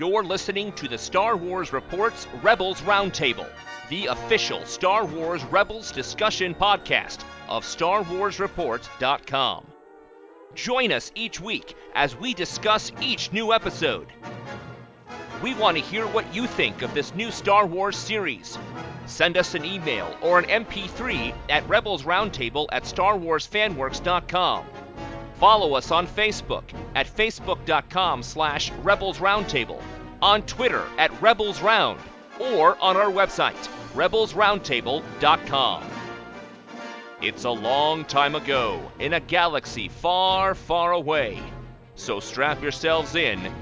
You're listening to the Star Wars Reports Rebels Roundtable, the official Star Wars Rebels discussion podcast of StarWarsReport.com. Join us each week as we discuss each new episode. We want to hear what you think of this new Star Wars series. Send us an email or an MP3 at Rebels Roundtable at StarWarsFanWorks.com. Follow us on Facebook at Facebook.com slash Rebels Roundtable, on Twitter at Rebels Round, or on our website, RebelsRoundtable.com. It's a long time ago in a galaxy far, far away. So strap yourselves in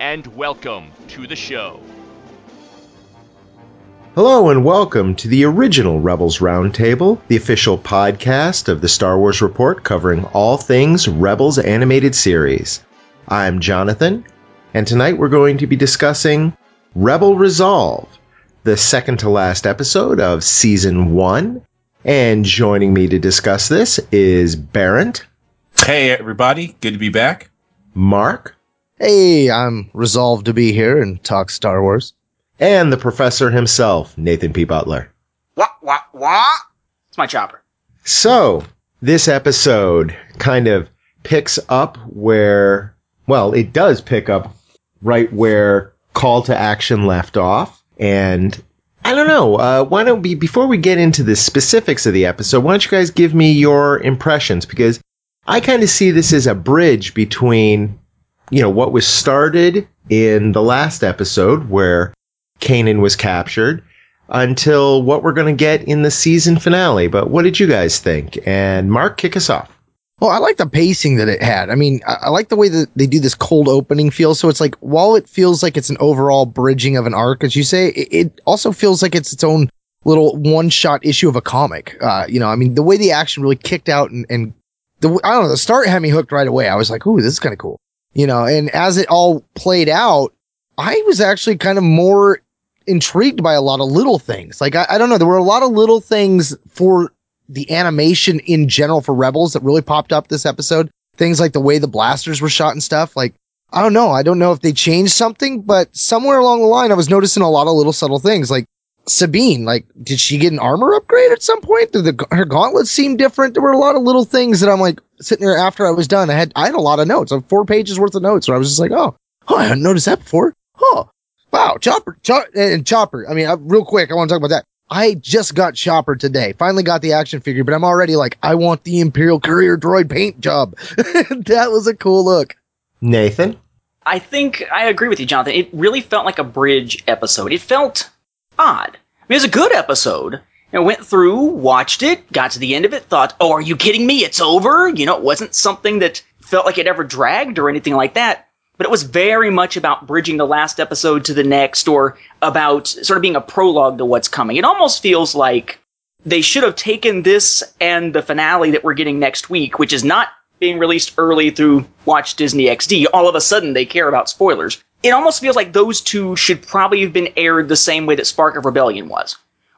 and welcome to the show. Hello and welcome to the original Rebels Roundtable, the official podcast of the Star Wars Report covering all things Rebels animated series. I'm Jonathan, and tonight we're going to be discussing Rebel Resolve, the second to last episode of season one. And joining me to discuss this is Barrett. Hey, everybody. Good to be back. Mark. Hey, I'm resolved to be here and talk Star Wars and the professor himself, Nathan P. Butler. What, what, what? It's my chopper. So, this episode kind of picks up where, well, it does pick up right where Call to Action left off. And I don't know, uh, why don't we, before we get into the specifics of the episode, why don't you guys give me your impressions? Because I kind of see this as a bridge between, you know, what was started in the last episode where Kanan was captured until what we're going to get in the season finale. But what did you guys think? And Mark, kick us off. Well, I like the pacing that it had. I mean, I, I, like the way that they do this cold opening feel. So it's like, while it feels like it's an overall bridging of an arc, as you say, it, it also feels like it's its own little one shot issue of a comic. Uh, you know, I mean, the way the action really kicked out and, and the, I don't know, the start had me hooked right away. I was like, ooh, this is kind of cool. You know, and as it all played out, I was actually kind of more intrigued by a lot of little things. Like, I, I don't know, there were a lot of little things for the animation in general for Rebels that really popped up this episode. Things like the way the blasters were shot and stuff. Like, I don't know. I don't know if they changed something, but somewhere along the line, I was noticing a lot of little subtle things. Like Sabine, like, did she get an armor upgrade at some point? Did the, her gauntlets seem different? There were a lot of little things that I'm like sitting there after I was done. I had, I had a lot of notes, four pages worth of notes where I was just like, oh, oh, I hadn't noticed that before. Oh, Wow, Chopper, Chopper, and Chopper. I mean, uh, real quick, I want to talk about that. I just got Chopper today. Finally got the action figure, but I'm already like, I want the Imperial Courier Droid paint job. that was a cool look. Nathan? I think I agree with you, Jonathan. It really felt like a bridge episode. It felt odd. I mean, it was a good episode. I went through, watched it, got to the end of it, thought, oh, are you kidding me? It's over? You know, it wasn't something that felt like it ever dragged or anything like that but it was very much about bridging the last episode to the next or about sort of being a prologue to what's coming. It almost feels like they should have taken this and the finale that we're getting next week, which is not being released early through Watch Disney XD. All of a sudden, they care about spoilers. It almost feels like those two should probably have been aired the same way that Spark of Rebellion was,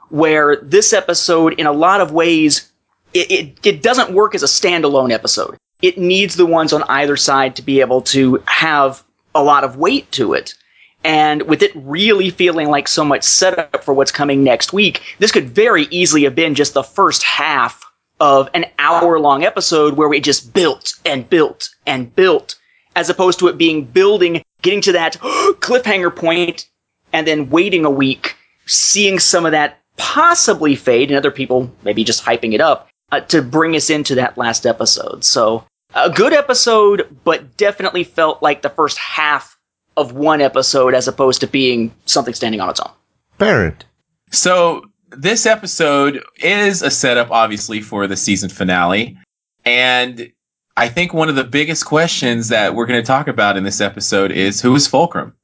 where this episode, in a lot of ways, it, it, it doesn't work as a standalone episode it needs the ones on either side to be able to have a lot of weight to it. And with it really feeling like so much setup for what's coming next week, this could very easily have been just the first half of an hour long episode where we just built and built and built, as opposed to it being building, getting to that cliffhanger point, and then waiting a week, seeing some of that possibly fade, and other people maybe just hyping it up uh, to bring us into that last episode. So a good episode, but definitely felt like the first half of one episode as opposed to being something standing on its own. Parent. So this episode is a setup, obviously, for the season finale. And I think one of the biggest questions that we're going to talk about in this episode is who is Fulcrum?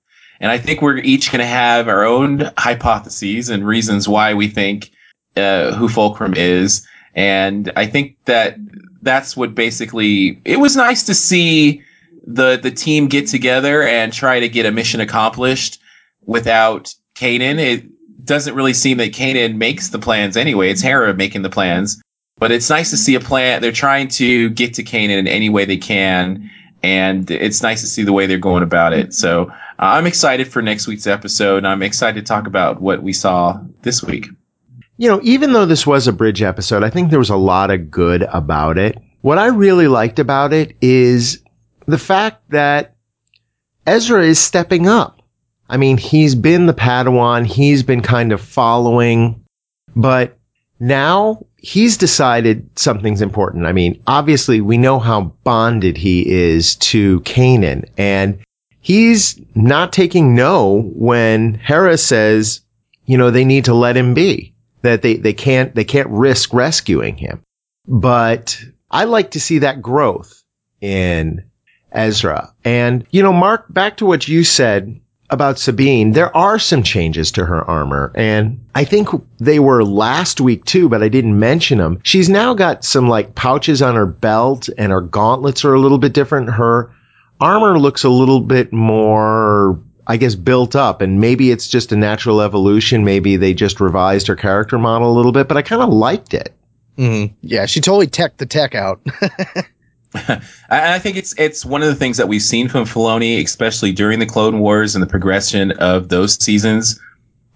And I think we're each going to have our own hypotheses and reasons why we think uh, who Fulcrum is. And I think that that's what basically it was nice to see the the team get together and try to get a mission accomplished without Kanan. It doesn't really seem that Kanan makes the plans anyway. It's Hera making the plans. But it's nice to see a plan. They're trying to get to Kanan in any way they can, and it's nice to see the way they're going about it. So uh, I'm excited for next week's episode. I'm excited to talk about what we saw this week. You know, even though this was a bridge episode, I think there was a lot of good about it. What I really liked about it is the fact that Ezra is stepping up. I mean, he's been the Padawan, he's been kind of following, but now he's decided something's important. I mean, obviously we know how bonded he is to Kanan and he's not taking no when Hera says, you know, they need to let him be, that they, they can't, they can't risk rescuing him. But I like to see that growth in Ezra. And, you know, Mark, back to what you said about Sabine, there are some changes to her armor. And I think they were last week too, but I didn't mention them. She's now got some like pouches on her belt and her gauntlets are a little bit different. Her armor looks a little bit more, I guess, built up and maybe it's just a natural evolution. Maybe they just revised her character model a little bit, but I kind of liked it. Mm-hmm. Yeah, she totally teched the tech out. I think it's it's one of the things that we've seen from Filoni, especially during the Clone Wars and the progression of those seasons,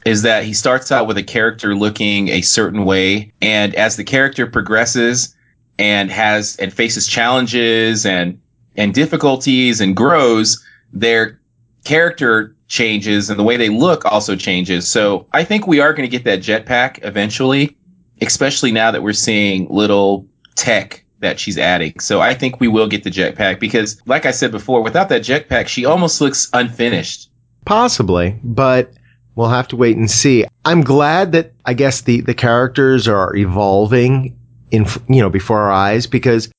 is that he starts out with a character looking a certain way, and as the character progresses and has and faces challenges and and difficulties and grows, their character changes and the way they look also changes. So I think we are going to get that jetpack eventually, especially now that we're seeing little tech that she's adding. So I think we will get the jetpack because, like I said before, without that jetpack, she almost looks unfinished. Possibly, but we'll have to wait and see. I'm glad that I guess the, the characters are evolving in, you know, before our eyes because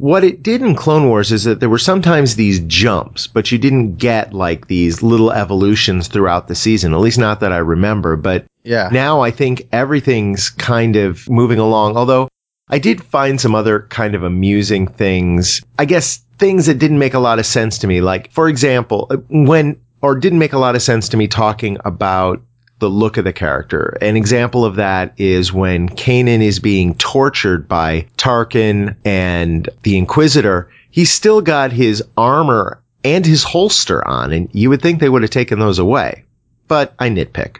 what it did in Clone Wars is that there were sometimes these jumps, but you didn't get like these little evolutions throughout the season, at least not that I remember. But yeah. now I think everything's kind of moving along, although I did find some other kind of amusing things. I guess things that didn't make a lot of sense to me. Like, for example, uh, when, or didn't make a lot of sense to me talking about the look of the character. An example of that is when Kanan is being tortured by Tarkin and the Inquisitor. He's still got his armor and his holster on, and you would think they would have taken those away. But I nitpick.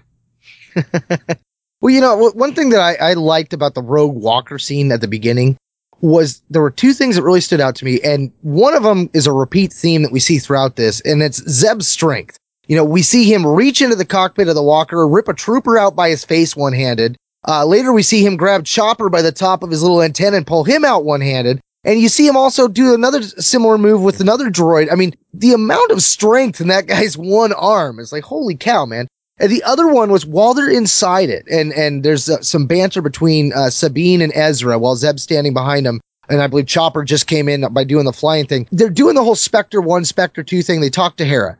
Well, you know, one thing that I, I liked about the Rogue Walker scene at the beginning was there were two things that really stood out to me. And one of them is a repeat theme that we see throughout this, and it's Zeb's strength. You know, we see him reach into the cockpit of the Walker, rip a trooper out by his face one handed. Uh, later, we see him grab Chopper by the top of his little antenna and pull him out one handed. And you see him also do another similar move with another droid. I mean, the amount of strength in that guy's one arm is like, holy cow, man. And the other one was while they're inside it, and and there's uh, some banter between uh, Sabine and Ezra while Zeb's standing behind him. And I believe Chopper just came in by doing the flying thing. They're doing the whole Spectre one, Spectre two thing. They talk to Hera.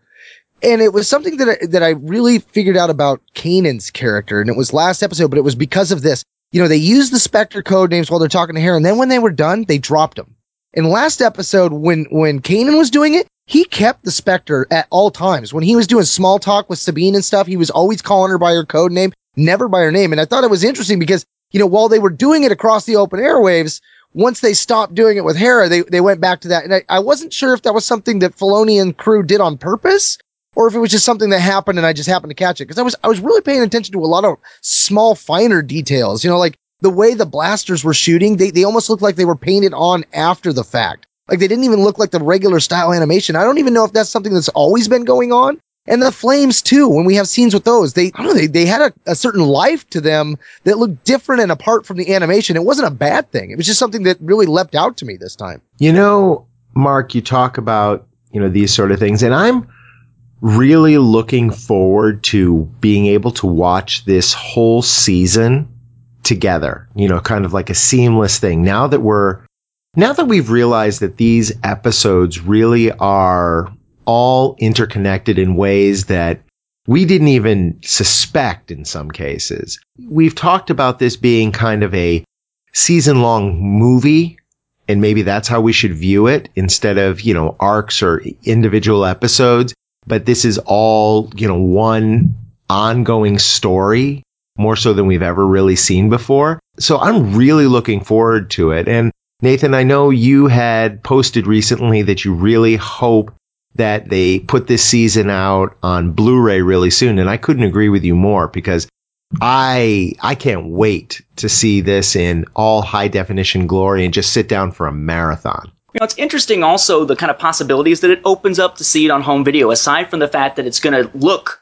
And it was something that I, that I really figured out about Kanan's character. And it was last episode, but it was because of this. You know, they used the Spectre code names while they're talking to Hera. And then when they were done, they dropped them. In last episode, when, when Kanan was doing it, he kept the Spectre at all times. When he was doing small talk with Sabine and stuff, he was always calling her by her code name, never by her name. And I thought it was interesting because, you know, while they were doing it across the open airwaves, once they stopped doing it with Hera, they, they went back to that. And I, I wasn't sure if that was something that Filoni and crew did on purpose or if it was just something that happened and I just happened to catch it. Cause I was, I was really paying attention to a lot of small, finer details, you know, like the way the blasters were shooting, they, they almost looked like they were painted on after the fact. Like they didn't even look like the regular style animation. I don't even know if that's something that's always been going on. And the flames too, when we have scenes with those, they, I don't know, they, they had a, a certain life to them that looked different and apart from the animation. It wasn't a bad thing. It was just something that really leapt out to me this time. You know, Mark, you talk about, you know, these sort of things and I'm really looking forward to being able to watch this whole season together, you know, kind of like a seamless thing. Now that we're now that we've realized that these episodes really are all interconnected in ways that we didn't even suspect in some cases, we've talked about this being kind of a season long movie. And maybe that's how we should view it instead of, you know, arcs or individual episodes. But this is all, you know, one ongoing story more so than we've ever really seen before. So I'm really looking forward to it. And Nathan, I know you had posted recently that you really hope that they put this season out on Blu-ray really soon. And I couldn't agree with you more because I I can't wait to see this in all high definition glory and just sit down for a marathon. You know, it's interesting also the kind of possibilities that it opens up to see it on home video, aside from the fact that it's going to look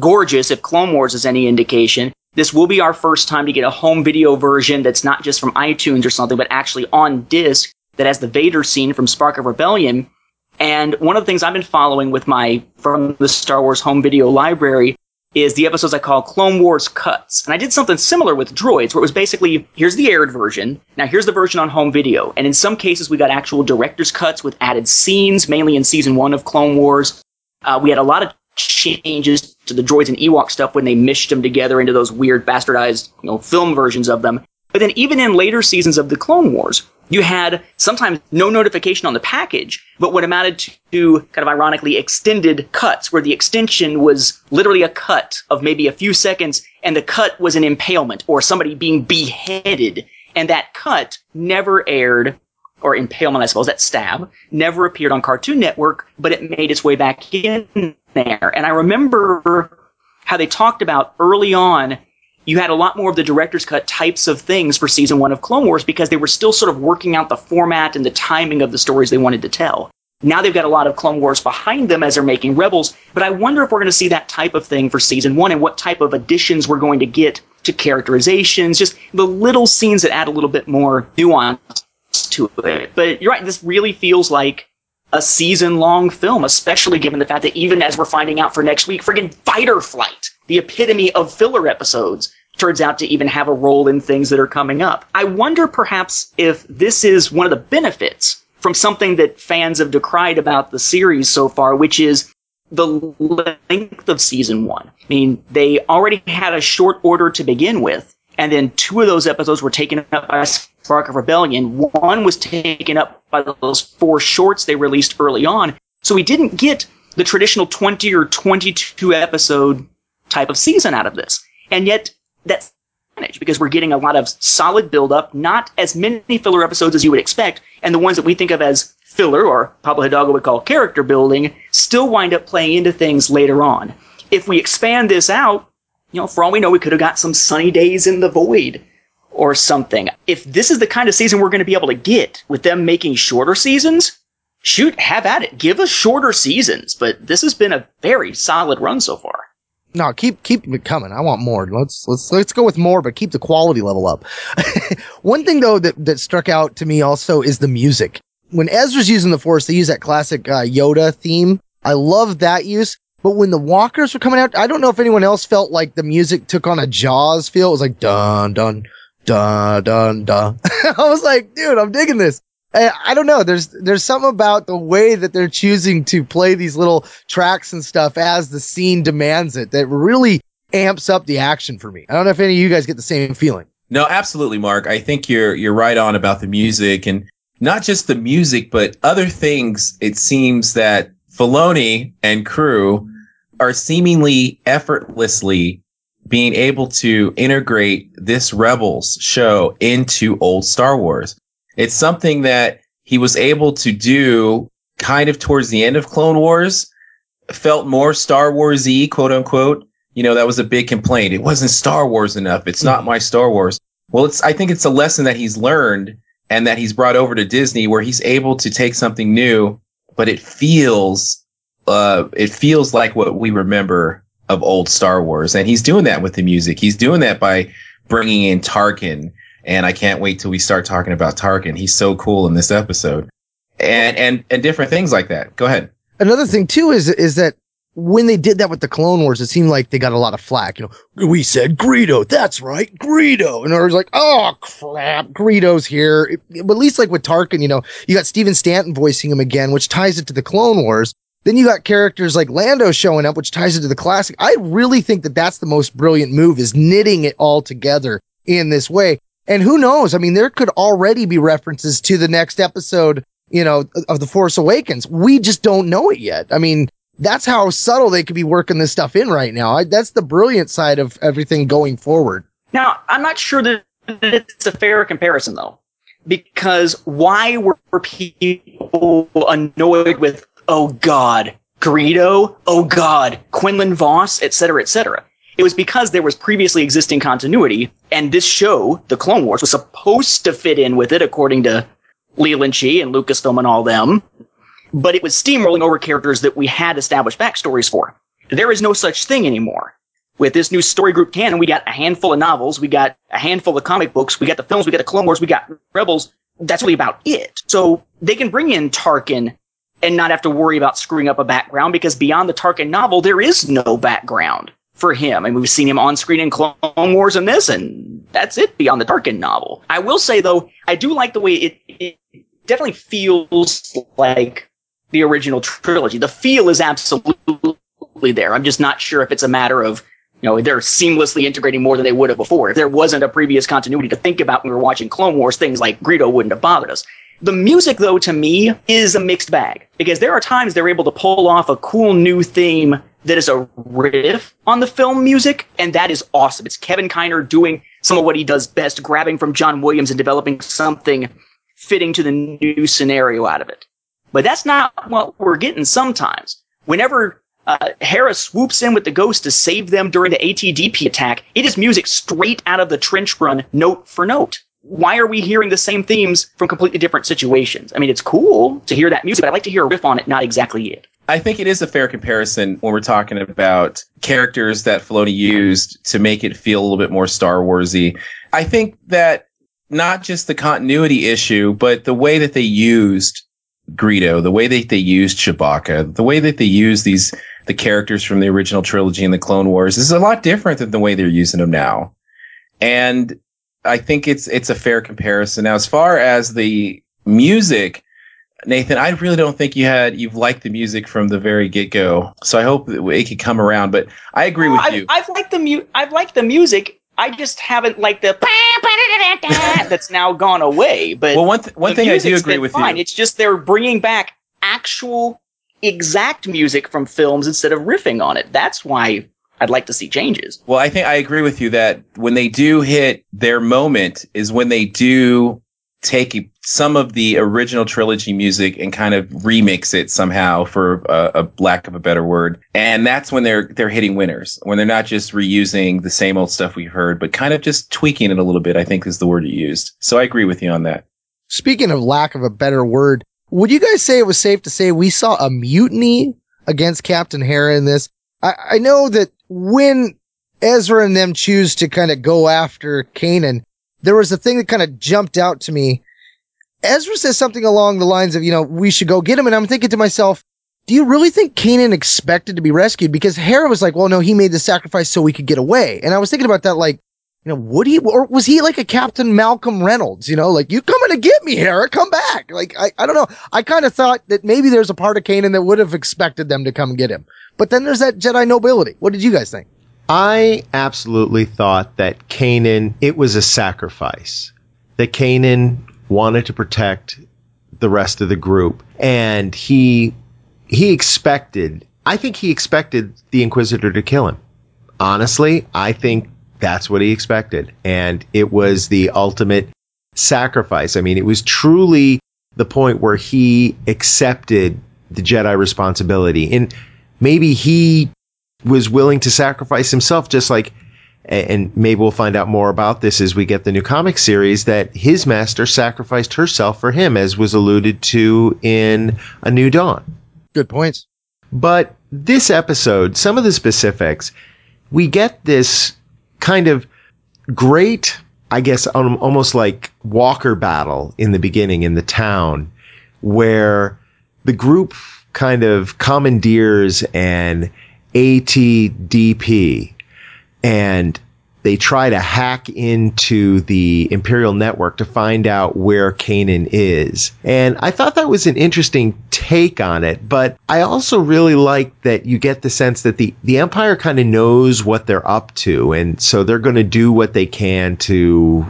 gorgeous if Clone Wars is any indication. This will be our first time to get a home video version that's not just from iTunes or something, but actually on disc that has the Vader scene from Spark of Rebellion. And one of the things I've been following with my from the Star Wars home video library is the episodes I call Clone Wars cuts. And I did something similar with droids where it was basically here's the aired version, now here's the version on home video. And in some cases we got actual director's cuts with added scenes, mainly in season one of Clone Wars. Uh, we had a lot of changes to the droids and Ewok stuff when they mished them together into those weird bastardized, you know, film versions of them. But then even in later seasons of the Clone Wars, you had sometimes no notification on the package, but what amounted to kind of ironically extended cuts, where the extension was literally a cut of maybe a few seconds, and the cut was an impalement or somebody being beheaded. And that cut never aired, or impalement, I suppose, that stab, never appeared on Cartoon Network, but it made its way back in there. And I remember how they talked about early on you had a lot more of the director's cut types of things for season one of Clone Wars because they were still sort of working out the format and the timing of the stories they wanted to tell. Now they've got a lot of Clone Wars behind them as they're making Rebels, but I wonder if we're going to see that type of thing for season one and what type of additions we're going to get to characterizations, just the little scenes that add a little bit more nuance to it. But you're right, this really feels like a season long film, especially given the fact that even as we're finding out for next week, friggin' Fighter Flight, the epitome of filler episodes, turns out to even have a role in things that are coming up. I wonder perhaps if this is one of the benefits from something that fans have decried about the series so far, which is the length of season one. I mean, they already had a short order to begin with, and then two of those episodes were taken up by Spark of Rebellion. One was taken up by those four shorts they released early on. So we didn't get the traditional 20 or 22 episode type of season out of this. And yet that's because we're getting a lot of solid build up, not as many filler episodes as you would expect, and the ones that we think of as filler or Pablo Hidalgo would call character building still wind up playing into things later on. If we expand this out, you know, for all we know, we could have got some sunny days in the void or something. If this is the kind of season we're going to be able to get with them making shorter seasons, shoot, have at it. Give us shorter seasons, but this has been a very solid run so far. No, keep keep it coming. I want more. Let's let's let's go with more, but keep the quality level up. One thing though that that struck out to me also is the music. When Ezra's using the Force, they use that classic uh, Yoda theme. I love that use. But when the walkers were coming out, I don't know if anyone else felt like the music took on a Jaws feel. It was like dun dun dun dun dun. I was like, dude, I'm digging this. I don't know. There's there's something about the way that they're choosing to play these little tracks and stuff as the scene demands it that really amps up the action for me. I don't know if any of you guys get the same feeling. No, absolutely, Mark. I think you're you're right on about the music and not just the music, but other things. It seems that Filoni and crew are seemingly effortlessly being able to integrate this Rebels show into old Star Wars. It's something that he was able to do kind of towards the end of Clone Wars, felt more Star Wars y, quote unquote. You know, that was a big complaint. It wasn't Star Wars enough. It's not my Star Wars. Well, it's, I think it's a lesson that he's learned and that he's brought over to Disney where he's able to take something new, but it feels, uh, it feels like what we remember of old Star Wars. And he's doing that with the music. He's doing that by bringing in Tarkin and I can't wait till we start talking about Tarkin. He's so cool in this episode, and and and different things like that. Go ahead. Another thing too is is that when they did that with the Clone Wars, it seemed like they got a lot of flack. You know, we said Greedo, that's right, Greedo, and I was like, oh crap, Greedo's here. but at least like with Tarkin, you know, you got Stephen Stanton voicing him again, which ties it to the Clone Wars. Then you got characters like Lando showing up, which ties it to the classic. I really think that that's the most brilliant move is knitting it all together in this way. And who knows? I mean, there could already be references to the next episode, you know, of The Force Awakens. We just don't know it yet. I mean, that's how subtle they could be working this stuff in right now. I, that's the brilliant side of everything going forward. Now, I'm not sure that it's a fair comparison though, because why were people annoyed with oh god, Greedo, oh god, Quinlan Vos, etc., etc. It was because there was previously existing continuity, and this show, The Clone Wars, was supposed to fit in with it according to Leland Chee and Lucasfilm and all them, but it was steamrolling over characters that we had established backstories for. There is no such thing anymore. With this new story group canon, we got a handful of novels, we got a handful of comic books, we got the films, we got the Clone Wars, we got Rebels. That's really about it. So they can bring in Tarkin and not have to worry about screwing up a background because beyond the Tarkin novel, there is no background for him. I mean, we've seen him on screen in Clone Wars and this, and that's it beyond the Tarkin novel. I will say though, I do like the way it, it definitely feels like the original trilogy. The feel is absolutely there. I'm just not sure if it's a matter of you know, they're seamlessly integrating more than they would have before. If there wasn't a previous continuity to think about when we were watching Clone Wars, things like Greedo wouldn't have bothered us. The music, though, to me, is a mixed bag because there are times they're able to pull off a cool new theme that is a riff on the film music, and that is awesome. It's Kevin Kiner doing some of what he does best, grabbing from John Williams and developing something fitting to the new scenario out of it. But that's not what we're getting sometimes. Whenever uh, Hera swoops in with the ghost to save them during the ATDP attack. It is music straight out of the trench run, note for note. Why are we hearing the same themes from completely different situations? I mean, it's cool to hear that music, but I like to hear a riff on it, not exactly it. I think it is a fair comparison when we're talking about characters that Filoni used to make it feel a little bit more Star Warsy. I think that not just the continuity issue, but the way that they used Greedo, the way that they used Chewbacca, the way that they used these the characters from the original trilogy and the Clone Wars is a lot different than the way they're using them now. And I think it's it's a fair comparison. Now, as far as the music, Nathan, I really don't think you had you've liked the music from the very get go. So I hope it could come around. But I agree with I've, you. I've liked the mu- I've liked the music. I just haven't liked the that's now gone away. But well, one th- one thing I do agree with fine. you. It's just they're bringing back actual exact music from films instead of riffing on it. That's why I'd like to see changes. Well, I think I agree with you that when they do hit their moment is when they do take some of the original trilogy music and kind of remix it somehow for a, a, lack of a better word. And that's when they're they're hitting winners. When they're not just reusing the same old stuff we've heard, but kind of just tweaking it a little bit, I think is the word you used. So I agree with you on that. Speaking of lack of a better word, would you guys say it was safe to say we saw a mutiny against Captain Hera in this? I, I know that when Ezra and them choose to kind of go after Kanan, there was a thing that kind of jumped out to me. Ezra says something along the lines of, you know, we should go get him. And I'm thinking to myself, do you really think Kanan expected to be rescued? Because Hera was like, well, no, he made the sacrifice so we could get away. And I was thinking about that, like, you know, would he, or was he like a Captain Malcolm Reynolds? You know, like you coming to get me, Hera? Come back. Like I, I don't know. I kind of thought that maybe there's a part of Kanan that would have expected them to come get him. But then there's that Jedi nobility. What did you guys think? I absolutely thought that Kanan, it was a sacrifice. That Kanan wanted to protect the rest of the group, and he he expected. I think he expected the Inquisitor to kill him. Honestly, I think that's what he expected. And it was the ultimate sacrifice. I mean, it was truly the point where he accepted the Jedi responsibility. And maybe he was willing to sacrifice himself, just like, and maybe we'll find out more about this as we get the new comic series, that his master sacrificed herself for him, as was alluded to in A New Dawn. Good points. But this episode, some of the specifics, we get this kind of great, I guess, um, almost like Walker battle in the beginning in the town where the group kind of commandeers an ATDP and they try to hack into the Imperial network to find out where Kanan is. And I thought that was an interesting take on it, but I also really like that you get the sense that the, the Empire kind of knows what they're up to. And so they're going to do what they can to,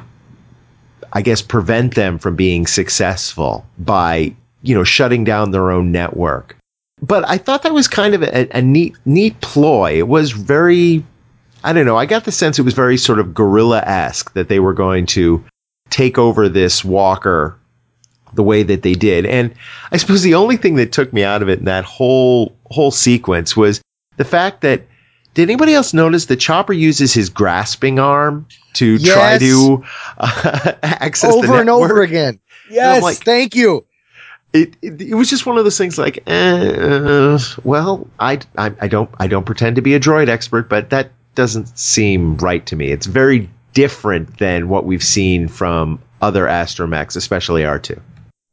I guess, prevent them from being successful by, you know, shutting down their own network. But I thought that was kind of a, a neat, neat ploy. It was very I don't know. I got the sense it was very sort of guerrilla esque that they were going to take over this walker the way that they did. And I suppose the only thing that took me out of it in that whole whole sequence was the fact that did anybody else notice that Chopper uses his grasping arm to yes. try to uh, access over and over again? Yes, like, thank you. It, it, it was just one of those things like, uh, well, I, I I don't I don't pretend to be a droid expert, but that doesn't seem right to me. It's very different than what we've seen from other astromechs, especially R2.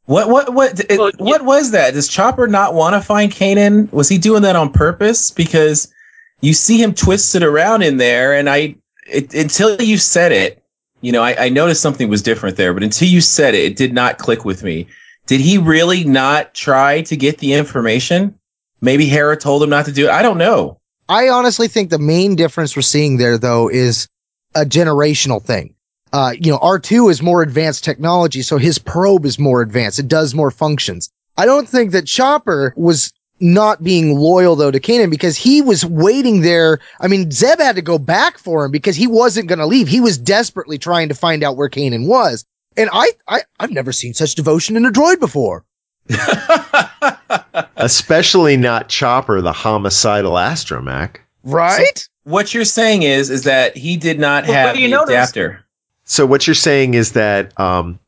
What what what it, well, what was that? Does Chopper not want to find Kanan? Was he doing that on purpose? Because you see him twisted around in there, and I it, until you said it, you know, I, I noticed something was different there. But until you said it, it did not click with me. Did he really not try to get the information? Maybe Hera told him not to do it. I don't know. I honestly think the main difference we're seeing there, though, is a generational thing uh, you know, R2 is more advanced technology, so his probe is more advanced. It does more functions. I don't think that Chopper was not being loyal though to Kanan because he was waiting there. I mean, Zeb had to go back for him because he wasn't going to leave. He was desperately trying to find out where Kanan was. And I, I, I've never seen such devotion in a droid before. Especially not Chopper, the homicidal astromech. Right? So what you're saying is, is that he did not well, have the notice? adapter. So what you're saying is that um,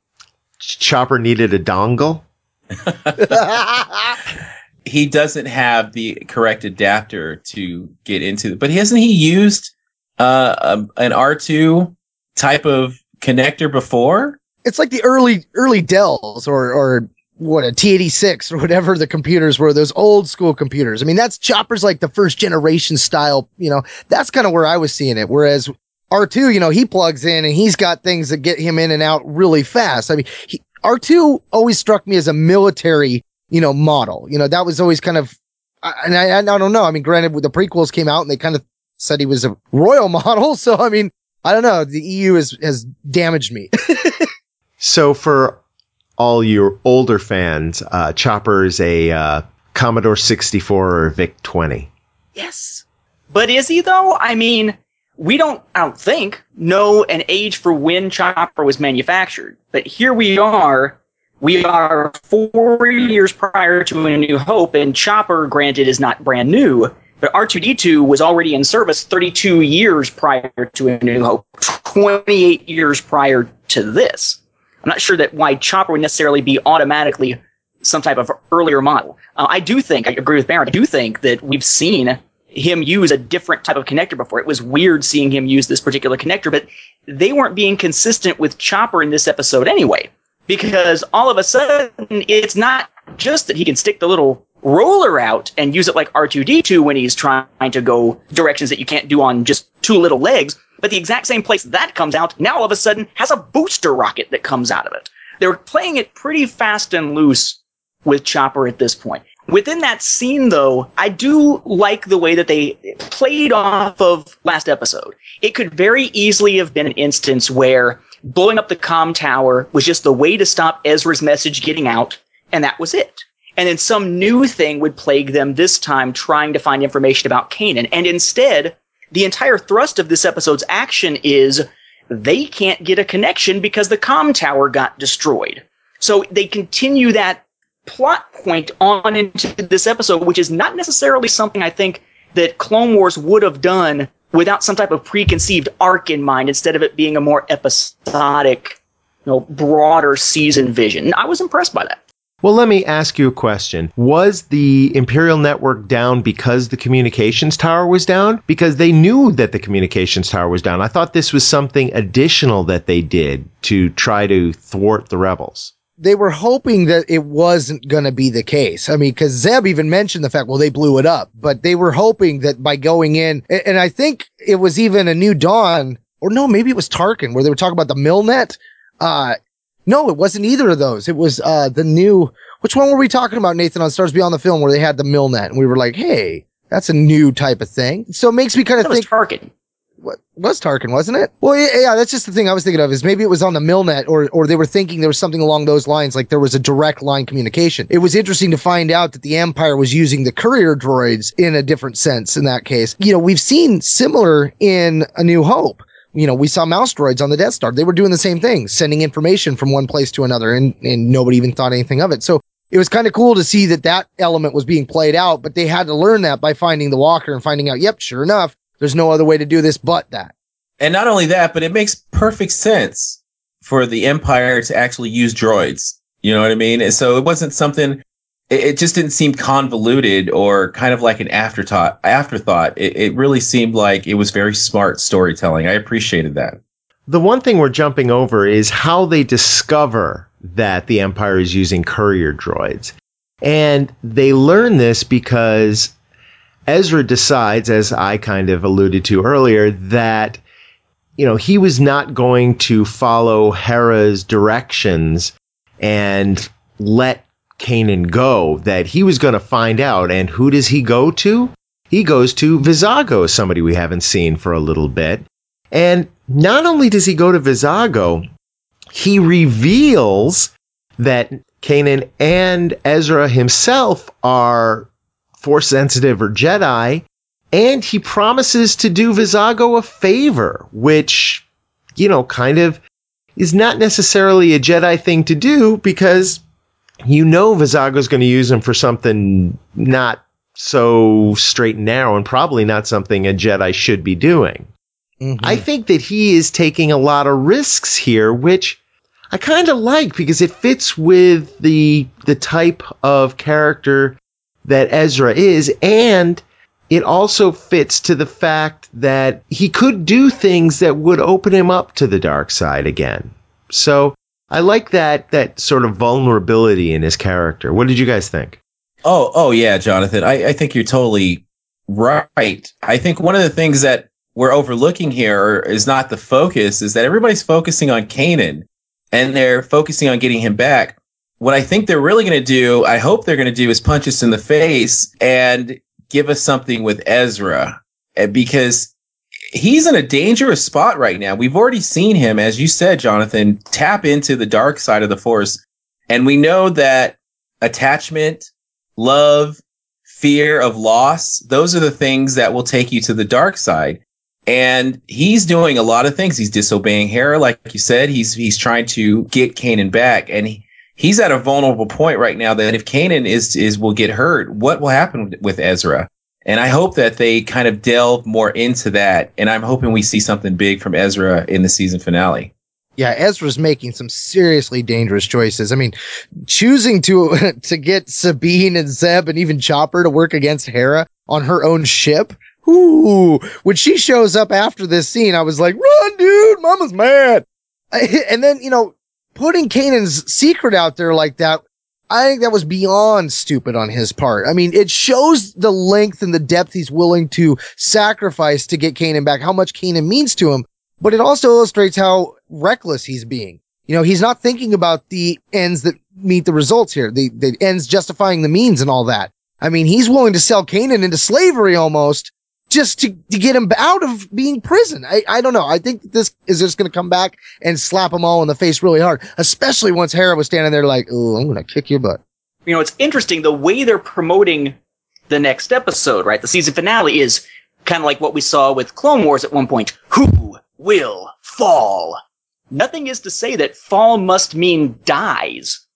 Chopper needed a dongle. he doesn't have the correct adapter to get into it, but hasn't he used uh, um, an R2 type of connector before? It's like the early early Dells or or what a T86 or whatever the computers were, those old school computers. I mean, that's Chopper's like the first generation style, you know, that's kind of where I was seeing it. Whereas R2, you know, he plugs in and he's got things that get him in and out really fast. I mean, he, R2 always struck me as a military, you know, model. You know, that was always kind of, and I, I don't know. I mean, granted, the prequels came out and they kind of said he was a royal model. So, I mean, I don't know. The EU has, has damaged me. so for all your older fans, uh, Chopper is a, uh, Commodore 64 or VIC 20. Yes. But is he though? I mean, we don't, I don't think, know an age for when Chopper was manufactured. But here we are. We are four years prior to A New Hope, and Chopper, granted, is not brand new, but R2D2 was already in service 32 years prior to A New Hope, 28 years prior to this. I'm not sure that why Chopper would necessarily be automatically some type of earlier model. Uh, I do think, I agree with Baron, I do think that we've seen him use a different type of connector before. It was weird seeing him use this particular connector, but they weren't being consistent with Chopper in this episode anyway. Because all of a sudden, it's not just that he can stick the little roller out and use it like R2D2 when he's trying to go directions that you can't do on just two little legs, but the exact same place that comes out now all of a sudden has a booster rocket that comes out of it. They're playing it pretty fast and loose with Chopper at this point. Within that scene, though, I do like the way that they played off of last episode. It could very easily have been an instance where blowing up the com tower was just the way to stop Ezra's message getting out, and that was it. And then some new thing would plague them this time trying to find information about Kanan. And instead, the entire thrust of this episode's action is they can't get a connection because the com tower got destroyed. So they continue that plot point on into this episode, which is not necessarily something I think that Clone Wars would have done without some type of preconceived arc in mind, instead of it being a more episodic, you know, broader season vision. I was impressed by that. Well, let me ask you a question. Was the Imperial Network down because the communications tower was down? Because they knew that the communications tower was down. I thought this was something additional that they did to try to thwart the rebels they were hoping that it wasn't going to be the case. I mean, because Zeb even mentioned the fact, well, they blew it up, but they were hoping that by going in, and I think it was even a new dawn, or no, maybe it was Tarkin, where they were talking about the Milnet. Uh, no, it wasn't either of those. It was uh, the new. Which one were we talking about, Nathan, on Stars Beyond the Film, where they had the Milnet, and we were like, hey, that's a new type of thing. So it makes me kind of think Was Tarkin what was Tarkin, wasn't it? Well, yeah, yeah, that's just the thing I was thinking of is maybe it was on the Milnet or, or they were thinking there was something along those lines, like there was a direct line communication. It was interesting to find out that the Empire was using the courier droids in a different sense in that case. You know, we've seen similar in A New Hope you know, we saw mouse droids on the Death Star. They were doing the same thing, sending information from one place to another, and, and nobody even thought anything of it. So it was kind of cool to see that that element was being played out, but they had to learn that by finding the walker and finding out, yep, sure enough, there's no other way to do this but that. And not only that, but it makes perfect sense for the Empire to actually use droids. You know what I mean? And so it wasn't something it, it, just didn't seem convoluted or kind of like an afterthought. Afterthought. It, it really seemed like it was very smart storytelling. I appreciated that. The one thing we're jumping over is how they discover that the Empire is using courier droids. And they learn this because Ezra decides, as I kind of alluded to earlier, that you know he was not going to follow Hera's directions and let Kanan go that he was going to find out. And who does he go to? He goes to Vizago, somebody we haven't seen for a little bit. And not only does he go to Vizago, he reveals that Kanan and Ezra himself are force sensitive or Jedi, and he promises to do Vizago a favor, which, you know, kind of is not necessarily a Jedi thing to do because you know Vizago's going to use him for something not so straight and narrow and probably not something a Jedi should be doing. Mm-hmm. I think that he is taking a lot of risks here, which I kind of like because it fits with the the type of character that Ezra is and it also fits to the fact that he could do things that would open him up to the dark side again. So I like that that sort of vulnerability in his character. What did you guys think? Oh, oh yeah, Jonathan. I, I think you're totally right. I think one of the things that we're overlooking here is not the focus, is that everybody's focusing on Kanan and they're focusing on getting him back. What I think they're really going to do, I hope they're going to do, is punch us in the face and give us something with Ezra eh, because he's in a dangerous spot right now. We've already seen him, as you said, Jonathan, tap into the dark side of the force. And we know that attachment, love, fear of loss, those are the things that will take you to the dark side. And he's doing a lot of things. He's disobeying Hera, like you said. He's he's trying to get Kanan back, and he, he's at a vulnerable point right now. That if Kanan is is will get hurt, what will happen with Ezra? And I hope that they kind of delve more into that. And I'm hoping we see something big from Ezra in the season finale. Yeah, Ezra's making some seriously dangerous choices. I mean, choosing to to get Sabine and Zeb and even Chopper to work against Hera on her own ship. Ooh, when she shows up after this scene, I was like, "Run, dude! Mama's mad." and then you know, putting Kanan's secret out there like that I think that was beyond stupid on his part. I mean, it shows the length and the depth he's willing to sacrifice to get Kanan back, how much Kanan means to him, but it also illustrates how reckless he's being. You know, he's not thinking about the ends that meet the results here, the, the ends justifying the means and all that. I mean, he's willing to sell Kanan into slavery almost just to, to get him out of being prison. I, I don't know. I think this is just going to come back and slap them all in the face really hard, especially once Hera was standing there like, oh, I'm going to kick your butt. You know, it's interesting the way they're promoting the next episode, right? The season finale is kind of like what we saw with Clone Wars at one point. Who will fall? Nothing is to say that fall must mean dies.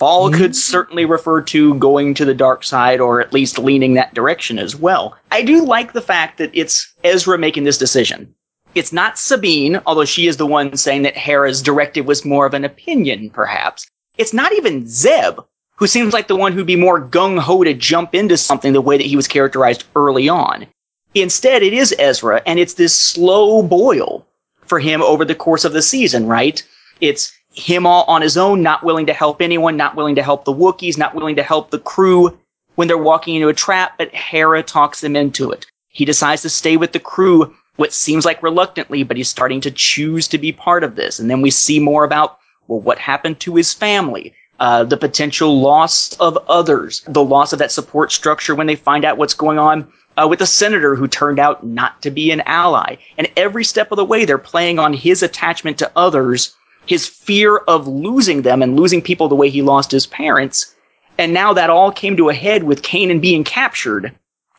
Fall mm-hmm. could certainly refer to going to the dark side or at least leaning that direction as well. I do like the fact that it's Ezra making this decision. It's not Sabine, although she is the one saying that Hera's directive was more of an opinion, perhaps. It's not even Zeb, who seems like the one who'd be more gung ho to jump into something the way that he was characterized early on. Instead, it is Ezra, and it's this slow boil for him over the course of the season, right? It's him all on his own, not willing to help anyone, not willing to help the Wookiees, not willing to help the crew when they're walking into a trap, but Hera talks him into it. He decides to stay with the crew, what seems like reluctantly, but he's starting to choose to be part of this. And then we see more about, well, what happened to his family, uh, the potential loss of others, the loss of that support structure when they find out what's going on uh, with a senator who turned out not to be an ally. And every step of the way, they're playing on his attachment to others his fear of losing them and losing people the way he lost his parents. And now that all came to a head with Kanan being captured.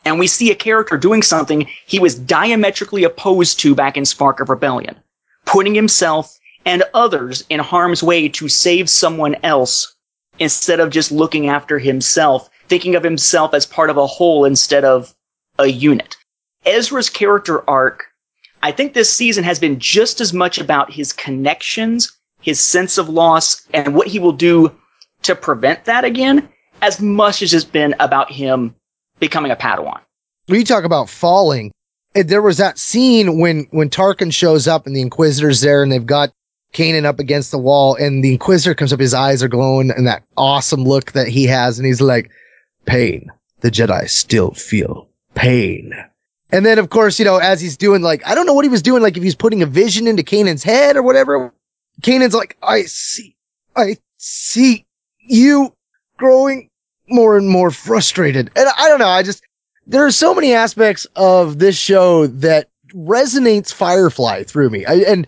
And we see a character doing something he was diametrically opposed to back in Spark of Rebellion. putting himself and others in harm's way to save someone else instead of just looking after himself, thinking of himself as part of a whole instead of a unit. Ezra's character arc, I think this season has been just as much about his connections, his sense of loss, and what he will do to prevent that again, as much as it's been about him becoming a Padawan. When you talk about falling, eh, there was that scene when when Tarkin shows up and the Inquisitor's there and they've got Kanan up against the wall and the Inquisitor comes up, his eyes are glowing and that awesome look that he has, and he's like, pain. The Jedi still feel pain. And then, of course, you know, as he's doing like, I don't know what he was doing, like if he's putting a vision into Kanan's head or whatever. Kanan's like, I see, I see you growing more and more frustrated. And I don't know. I just, there are so many aspects of this show that resonates Firefly through me. I, and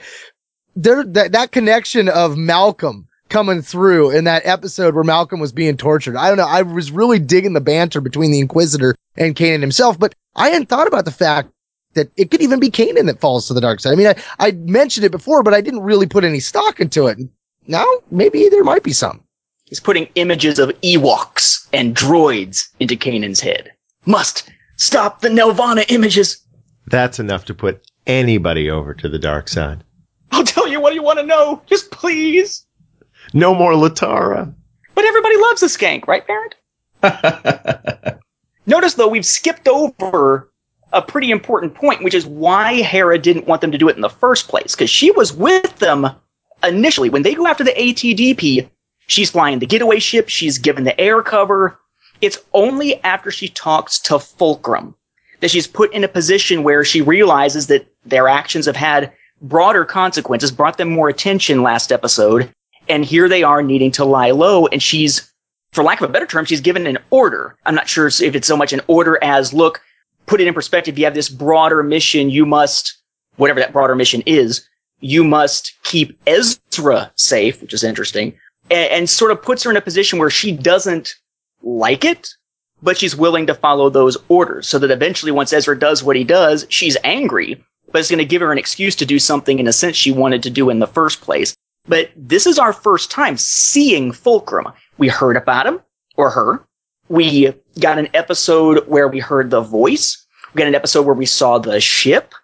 there, that, that connection of Malcolm coming through in that episode where Malcolm was being tortured. I don't know. I was really digging the banter between the Inquisitor and Kanan himself, but I hadn't thought about the fact that it could even be Kanan that falls to the dark side. I mean, I, I mentioned it before, but I didn't really put any stock into it. Now, maybe there might be some. He's putting images of Ewoks and droids into Kanan's head. Must stop the Nelvana images. That's enough to put anybody over to the dark side. I'll tell you what you want to know. Just please. No more Latara. But everybody loves a skank, right, Barrett? Notice though, we've skipped over a pretty important point, which is why Hera didn't want them to do it in the first place. Because she was with them initially. When they go after the ATDP, she's flying the getaway ship, she's given the air cover. It's only after she talks to Fulcrum that she's put in a position where she realizes that their actions have had broader consequences, brought them more attention last episode, and here they are needing to lie low, and she's, for lack of a better term, she's given an order. I'm not sure if it's so much an order as, look, put it in perspective, you have this broader mission, you must, whatever that broader mission is, you must keep Ezra safe, which is interesting, and, and sort of puts her in a position where she doesn't like it, but she's willing to follow those orders so that eventually once Ezra does what he does, she's angry, but it's going to give her an excuse to do something in a sense she wanted to do in the first place. But this is our first time seeing Fulcrum. We heard about him or her. We got an episode where we heard the voice. We got an episode where we saw the ship.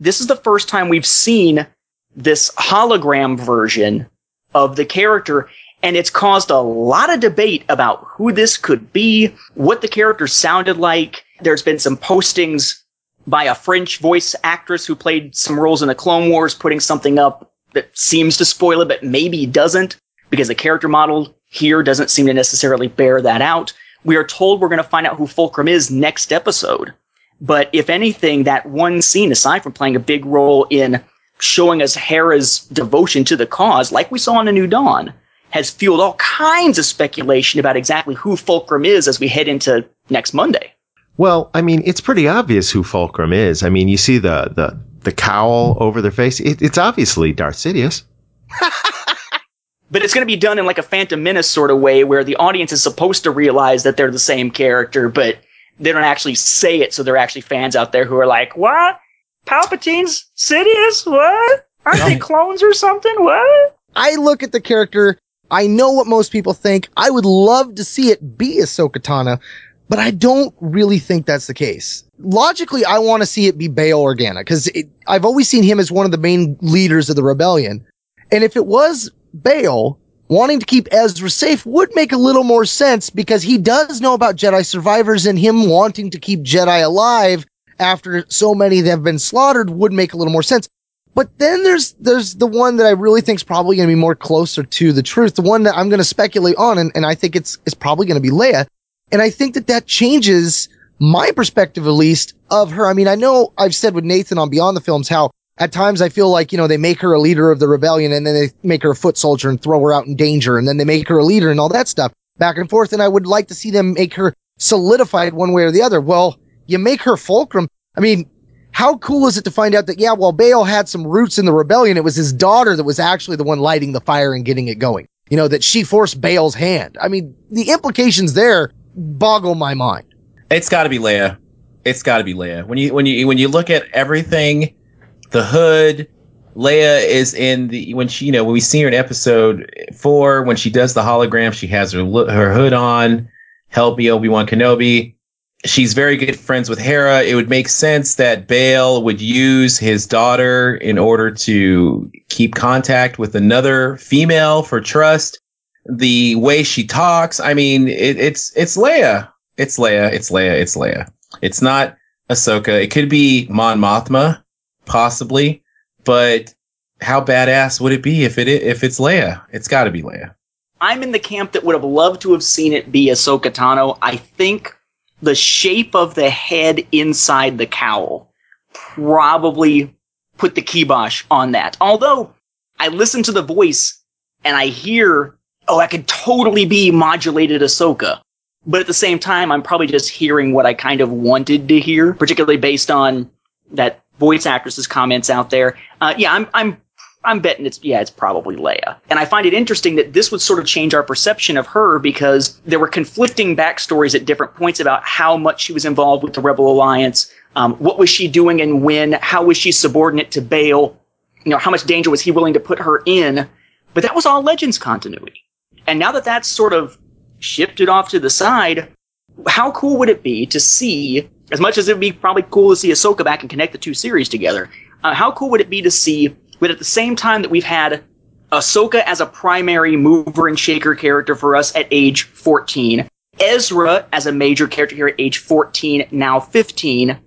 This is the first time we've seen this hologram version of the character and it's caused a lot of debate about who this could be, what the character sounded like. There's been some postings by a French voice actress who played some roles in the Clone Wars, putting something up that seems to spoil it, but maybe doesn't, because the character model here doesn't seem to necessarily bear that out. We are told we're going to find out who Fulcrum is next episode. But if anything, that one scene, aside from playing a big role in showing us Hera's devotion to the cause, like we saw in A New Dawn, has fueled all kinds of speculation about exactly who Fulcrum is as we head into next Monday. Well, I mean, it's pretty obvious who Fulcrum is. I mean, you see the the, the cowl over their face. It, it's obviously Darth Sidious. but it's going to be done in like a Phantom Menace sort of way where the audience is supposed to realize that they're the same character, but they don't actually say it. So there are actually fans out there who are like, what? Palpatine's Sidious? What? Aren't they clones or something? What? I look at the character. I know what most people think. I would love to see it be Ahsoka Tano, but I don't really think that's the case. Logically, I want to see it be Bail Organa because I've always seen him as one of the main leaders of the rebellion. And if it was Bail, wanting to keep Ezra safe would make a little more sense because he does know about Jedi survivors and him wanting to keep Jedi alive after so many have been slaughtered would make a little more sense. But then there's there's the one that I really think is probably going to be more closer to the truth. The one that I'm going to speculate on, and, and I think it's it's probably going to be Leia. And I think that that changes my perspective, at least, of her. I mean, I know I've said with Nathan on Beyond the Films how at times I feel like, you know, they make her a leader of the rebellion and then they make her a foot soldier and throw her out in danger and then they make her a leader and all that stuff back and forth. And I would like to see them make her solidified one way or the other. Well, you make her fulcrum. I mean, how cool is it to find out that, yeah, while Bail had some roots in the rebellion, it was his daughter that was actually the one lighting the fire and getting it going. You know, that she forced Bail's hand. I mean, the implications there boggle my mind. It's got to be Leia. It's got to be Leia. When you when you when you look at everything, the hood, Leia is in the when she you know when we see her in episode four when she does the hologram she has her her hood on help me Obi Wan Kenobi she's very good friends with Hera it would make sense that Bail would use his daughter in order to keep contact with another female for trust the way she talks I mean it, it's it's Leia it's Leia it's Leia it's Leia it's not Ahsoka it could be Mon Mothma possibly but how badass would it be if it if it's Leia? It's got to be Leia. I'm in the camp that would have loved to have seen it be Ahsoka Tano. I think the shape of the head inside the cowl probably put the kibosh on that. Although I listen to the voice and I hear, oh, I could totally be modulated Ahsoka. But at the same time, I'm probably just hearing what I kind of wanted to hear, particularly based on that voice actress's comments out there. Uh, yeah, I'm, I'm, I'm betting it's, yeah, it's probably Leia. And I find it interesting that this would sort of change our perception of her because there were conflicting backstories at different points about how much she was involved with the Rebel Alliance. Um, what was she doing and when? How was she subordinate to Bail? You know, how much danger was he willing to put her in? But that was all Legends continuity. And now that that's sort of shifted off to the side, how cool would it be to see as much as it would be probably cool to see Ahsoka back and connect the two series together, uh, how cool would it be to see that at the same time that we've had Ahsoka as a primary mover and shaker character for us at age 14, Ezra as a major character here at age 14, now 15,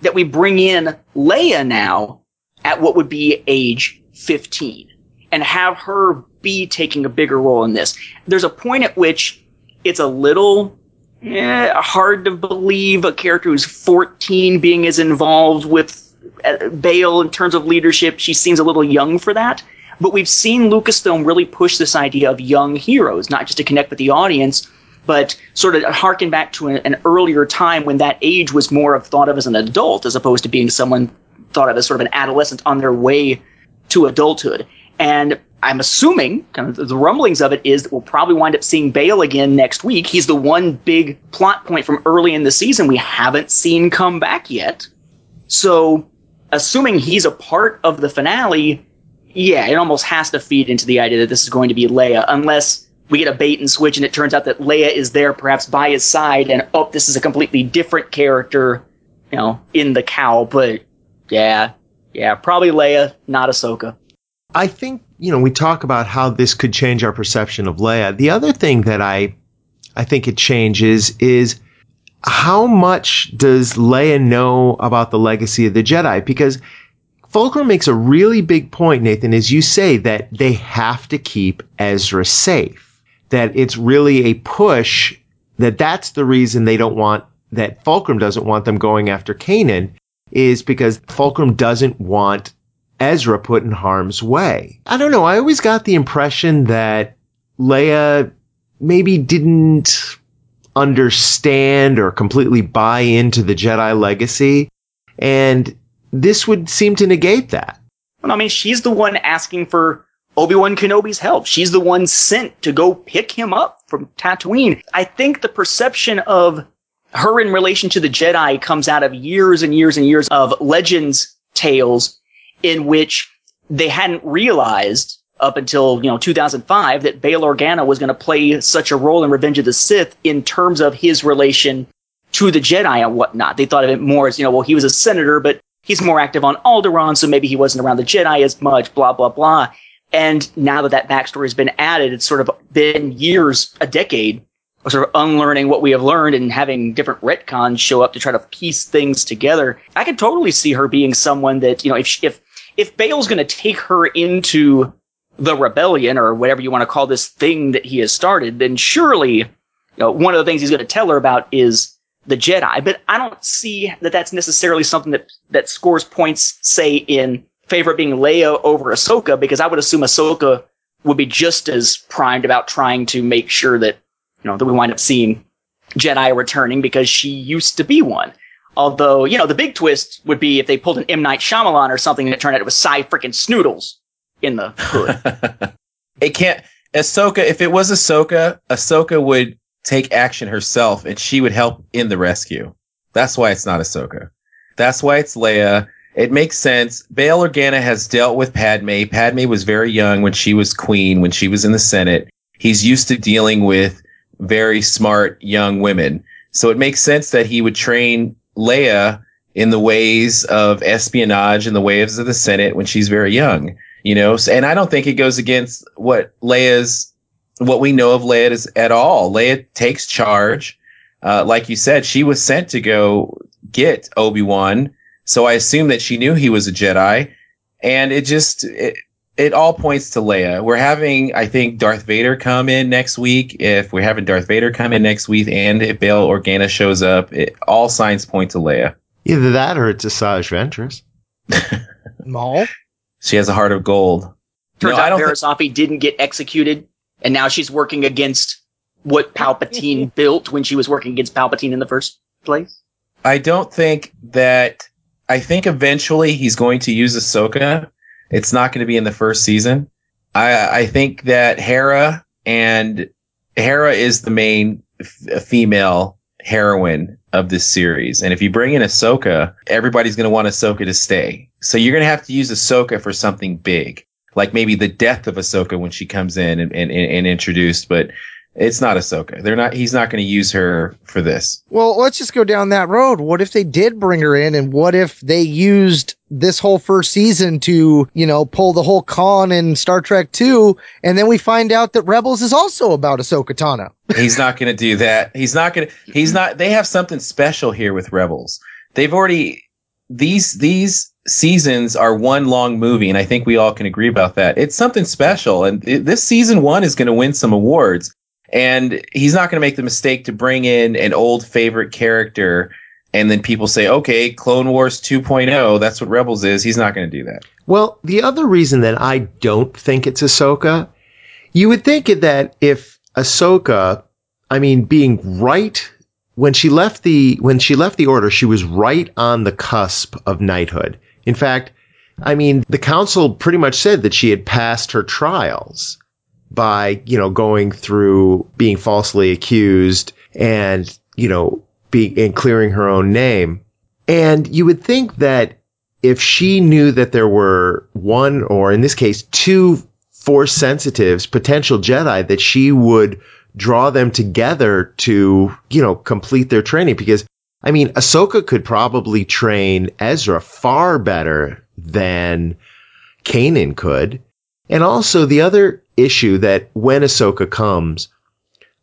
that we bring in Leia now at what would be age 15 and have her be taking a bigger role in this. There's a point at which it's a little yeah, hard to believe a character who's 14 being as involved with uh, Bail in terms of leadership. She seems a little young for that. But we've seen Lucasfilm really push this idea of young heroes, not just to connect with the audience, but sort of harken back to an, an earlier time when that age was more of thought of as an adult as opposed to being someone thought of as sort of an adolescent on their way to adulthood. And I'm assuming, kind of the rumblings of it is that we'll probably wind up seeing Bail again next week. He's the one big plot point from early in the season we haven't seen come back yet. So, assuming he's a part of the finale, yeah, it almost has to feed into the idea that this is going to be Leia, unless we get a bait and switch and it turns out that Leia is there perhaps by his side and, oh, this is a completely different character, you know, in the cow. But, yeah, yeah, probably Leia, not Ahsoka. I think, you know, we talk about how this could change our perception of Leia. The other thing that I, I think it changes is how much does Leia know about the legacy of the Jedi? Because Fulcrum makes a really big point, Nathan, as you say that they have to keep Ezra safe. That it's really a push that that's the reason they don't want that Fulcrum doesn't want them going after Kanan is because Fulcrum doesn't want Ezra put in harm's way. I don't know. I always got the impression that Leia maybe didn't understand or completely buy into the Jedi legacy. And this would seem to negate that. Well, I mean, she's the one asking for Obi-Wan Kenobi's help. She's the one sent to go pick him up from Tatooine. I think the perception of her in relation to the Jedi comes out of years and years and years of legends tales in which they hadn't realized up until you know 2005 that Bail Organa was going to play such a role in Revenge of the Sith in terms of his relation to the Jedi and whatnot. They thought of it more as you know, well, he was a senator, but he's more active on Alderaan, so maybe he wasn't around the Jedi as much. Blah blah blah. And now that that backstory has been added, it's sort of been years, a decade, of sort of unlearning what we have learned and having different retcons show up to try to piece things together. I could totally see her being someone that you know, if she, if if Bail's going to take her into the rebellion or whatever you want to call this thing that he has started, then surely you know, one of the things he's going to tell her about is the Jedi. But I don't see that that's necessarily something that that scores points, say, in favor of being Leia over Ahsoka, because I would assume Ahsoka would be just as primed about trying to make sure that you know that we wind up seeing Jedi returning because she used to be one. Although, you know, the big twist would be if they pulled an M. Night Shyamalan or something and it turned out it was Sy freaking Snootles in the hood. it can't. Ahsoka, if it was Ahsoka, Ahsoka would take action herself and she would help in the rescue. That's why it's not Ahsoka. That's why it's Leia. It makes sense. Bail Organa has dealt with Padme. Padme was very young when she was queen, when she was in the Senate. He's used to dealing with very smart young women. So it makes sense that he would train Leia in the ways of espionage and the ways of the Senate when she's very young, you know? And I don't think it goes against what Leia's, what we know of Leia is at all. Leia takes charge. Uh, like you said, she was sent to go get Obi-Wan so I assume that she knew he was a Jedi, and it just it, it all points to Leia. We're having, I think, Darth Vader come in next week. If we're having Darth Vader come in next week, and if Bail Organa shows up, it, all signs point to Leia. Either that or it's Asajj Ventress. Maul. She has a heart of gold. Turns No, I out don't thi- Barriss Offee didn't get executed, and now she's working against what Palpatine built when she was working against Palpatine in the first place. I don't think that. I think eventually he's going to use Ahsoka. It's not going to be in the first season. I I think that Hera and Hera is the main f- female heroine of this series, and if you bring in Ahsoka, everybody's going to want Ahsoka to stay. So you're going to have to use Ahsoka for something big, like maybe the death of Ahsoka when she comes in and and, and introduced, but. It's not Ahsoka. They're not. He's not going to use her for this. Well, let's just go down that road. What if they did bring her in, and what if they used this whole first season to, you know, pull the whole con in Star Trek Two, and then we find out that Rebels is also about Ahsoka Tano. He's not going to do that. He's not going to. He's not. They have something special here with Rebels. They've already these these seasons are one long movie, and I think we all can agree about that. It's something special, and it, this season one is going to win some awards. And he's not going to make the mistake to bring in an old favorite character, and then people say, "Okay, Clone Wars 2.0, that's what Rebels is." He's not going to do that. Well, the other reason that I don't think it's Ahsoka, you would think that if Ahsoka, I mean, being right when she left the when she left the order, she was right on the cusp of knighthood. In fact, I mean, the council pretty much said that she had passed her trials by, you know, going through being falsely accused and, you know, be and clearing her own name. And you would think that if she knew that there were one or in this case two force sensitives, potential Jedi, that she would draw them together to, you know, complete their training. Because I mean, Ahsoka could probably train Ezra far better than Kanan could. And also the other issue that when Ahsoka comes,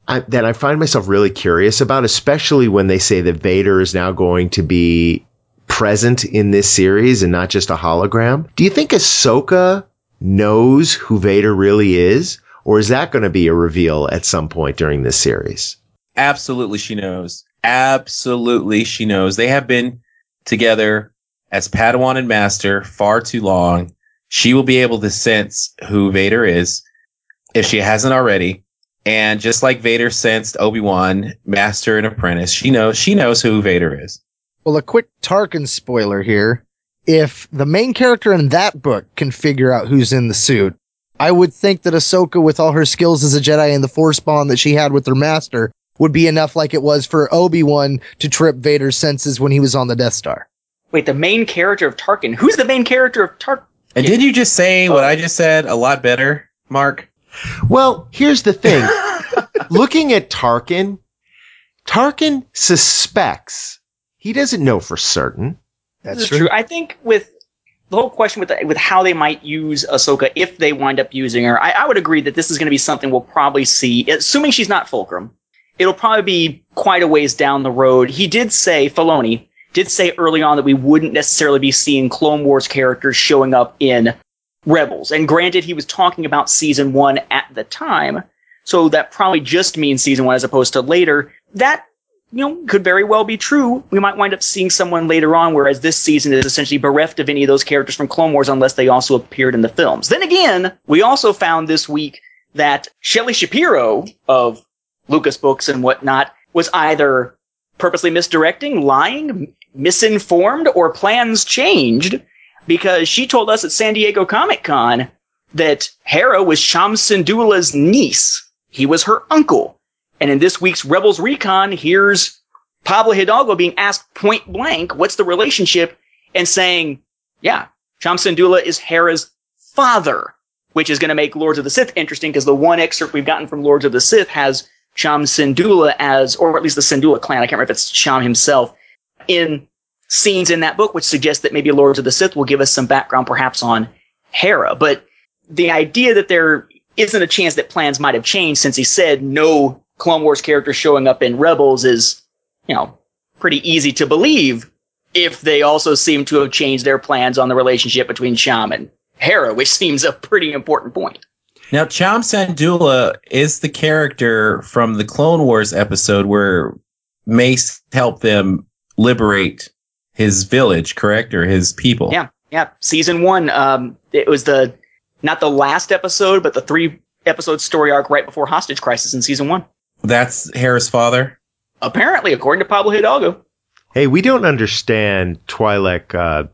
I, that I find myself really curious about, especially when they say that Vader is now going to be present in this series and not just a hologram. Do you think Ahsoka knows who Vader really is? Or is that going to be a reveal at some point during this series? Absolutely, she knows. Absolutely, she knows. They have been together as Padawan and Master far too long. She will be able to sense who Vader is if she hasn't already. And just like Vader sensed Obi-Wan, Master and Apprentice, she knows she knows who Vader is. Well, a quick Tarkin spoiler here. If the main character in that book can figure out who's in the suit, I would think that Ahsoka, with all her skills as a Jedi and the Force bond that she had with her master, would be enough like it was for Obi-Wan to trip Vader's senses when he was on the Death Star. Wait, the main character of Tarkin. Who's the main character of Tarkin? And did you just say what uh, I just said a lot better, Mark? Well, here's the thing. Looking at Tarkin, Tarkin suspects. He doesn't know for certain. That's This is true. I think with the whole question with the, with how they might use Ahsoka if they wind up using her, I, I would agree that this is going to be something we'll probably see, assuming she's not Fulcrum. It'll probably be quite a ways down the road. He did say, Filoni did say early on that we wouldn't necessarily be seeing Clone Wars characters showing up in Rebels. And granted, he was talking about season one at the time, so that probably just means season one as opposed to later. That you know, could very well be true. We might wind up seeing someone later on, whereas this season is essentially bereft of any of those characters from Clone Wars unless they also appeared in the films. Then again, we also found this week that Shelley Shapiro of Lucas Books and whatnot was either purposely misdirecting, lying, misinformed, or plans changed because she told us at San Diego Comic Con that Hera was Cham Syndulla's niece. He was her uncle. And in this week's Rebels Recon, here's Pablo Hidalgo being asked point blank, what's the relationship? And saying, Yeah. Cham Syndulla is Hera's father, which is going to make Lords of the Sith interesting because the one excerpt we've gotten from Lords of the Sith has Cham Syndulla as, or at least the Syndulla clan, I can't remember if it's Cham himself, in scenes in that book, which suggests that maybe Lords of the Sith will give us some background perhaps on Hera. But the idea that there isn't a chance that plans might have changed since he said no Clone Wars characters showing up in Rebels is, you know, pretty easy to believe if they also seem to have changed their plans on the relationship between Cham and Hera, which seems a pretty important point. Now, Cham Syndulla is the character from the Clone Wars episode where Mace helped them liberate his village, correct, or his people? Yeah, yeah. Season one, um, it was the not the last episode, but the three episode story arc right before Hostage Crisis in season one. That's Hera's father. Apparently, according to Pablo Hidalgo. Hey, we don't understand Twi'lek, uh,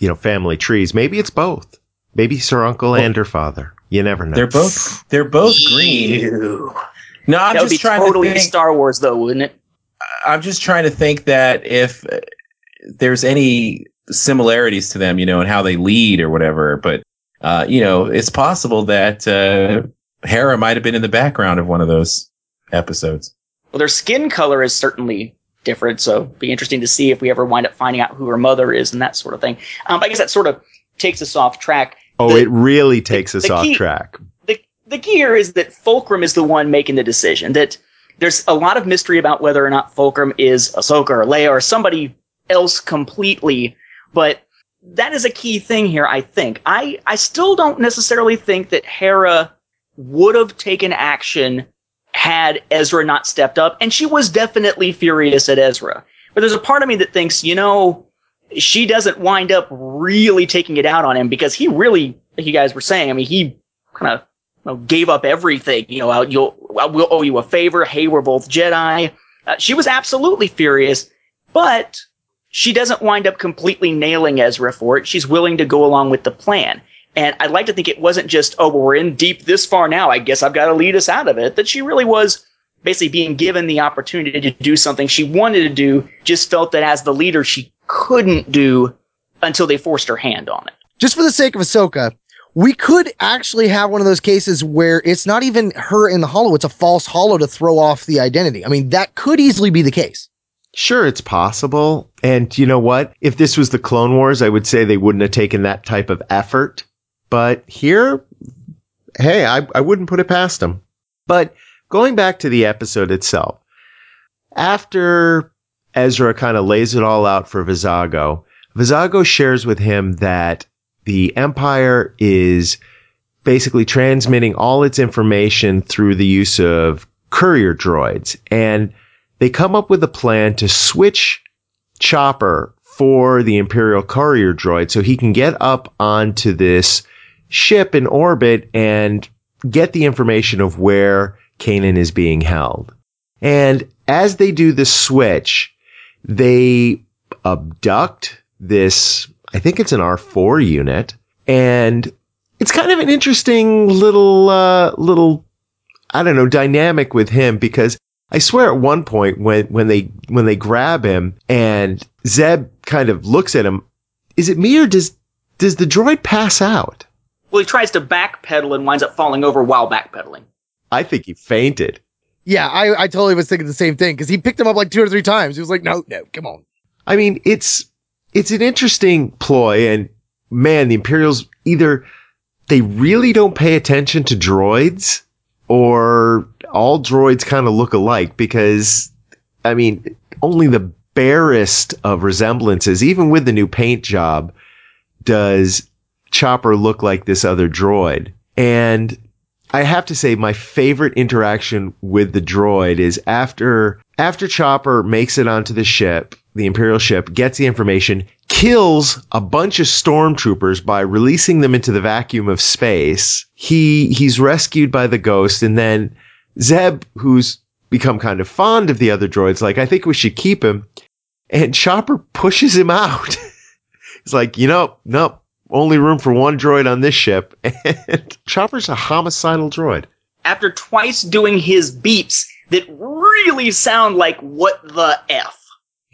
you know, family trees. Maybe it's both. Maybe it's her uncle and her father. You never know. They're both they're both green. No, I'm that would be trying totally to think. Star Wars, though, wouldn't it? I'm just trying to think that if uh, there's any similarities to them, you know, and how they lead or whatever. But uh, you know, it's possible that uh, Hera might have been in the background of one of those episodes. Well, their skin color is certainly different, so it'd be interesting to see if we ever wind up finding out who her mother is and that sort of thing. Um, I guess that sort of takes us off track. oh, the- it really takes us the off key- track. the the key here is that Fulcrum is the one making the decision. That there's a lot of mystery about whether or not Fulcrum is Ahsoka or Leia or somebody else completely, but that is a key thing here. I think I I still don't necessarily think that Hera would have taken action had Ezra not stepped up, and she was definitely furious at Ezra. But there's a part of me that thinks, you know, she doesn't wind up really taking it out on him because he really, like you guys were saying, I mean, he kind of you know, gave up everything. You know, you'll, I will owe you a favor. Hey, we're both Jedi. Uh, she was absolutely furious, but she doesn't wind up completely nailing Ezra for it. She's willing to go along with the plan. And I'd like to think it wasn't just, oh, well, we're in deep this far now. I guess I've got to lead us out of it. That she really was basically being given the opportunity to do something she wanted to do, just felt that as the leader, she couldn't do until they forced her hand on it. just for the sake of Ahsoka, we could actually have one of those cases where it's not even her in the hollow; it's a false hollow to throw off the identity. I mean, that could easily be the case. Sure, it's possible. And you know what? If this was the Clone Wars, I would say they wouldn't have taken that type of effort. But here, hey, I, I wouldn't put it past them. But going back to the episode itself, after Ezra kind of lays it all out for Vizago, Vizago shares with him that the Empire is basically transmitting all its information through the use of courier droids. And they come up with a plan to switch Chopper for the Imperial courier droid so he can get up onto this ship in orbit and get the information of where Kanan is being held. And as they do the switch, they abduct this, I think it's an R4 unit, and it's kind of an interesting little, uh, little, I don't know, dynamic with him because I swear at one point when, when they, when they grab him and Zeb kind of looks at him, is it me or does, does the droid pass out? Well, he tries to backpedal and winds up falling over while backpedaling. I think he fainted. Yeah, I, I totally was thinking the same thing because he picked him up like two or three times. He was like, "No, no, come on." I mean, it's it's an interesting ploy, and man, the Imperials either they really don't pay attention to droids, or all droids kind of look alike. Because I mean, only the barest of resemblances, even with the new paint job, does Chopper look like this other droid. And I have to say my favorite interaction with the droid is after after Chopper makes it onto the ship, the Imperial ship, gets the information, kills a bunch of stormtroopers by releasing them into the vacuum of space. He he's rescued by the ghost and then Zeb, who's become kind of fond of the other droids, like I think we should keep him. And Chopper pushes him out. He's like, you know, nope, only room for one droid on this ship. And Chopper's a homicidal droid. After twice doing his beeps that really sound like what the F.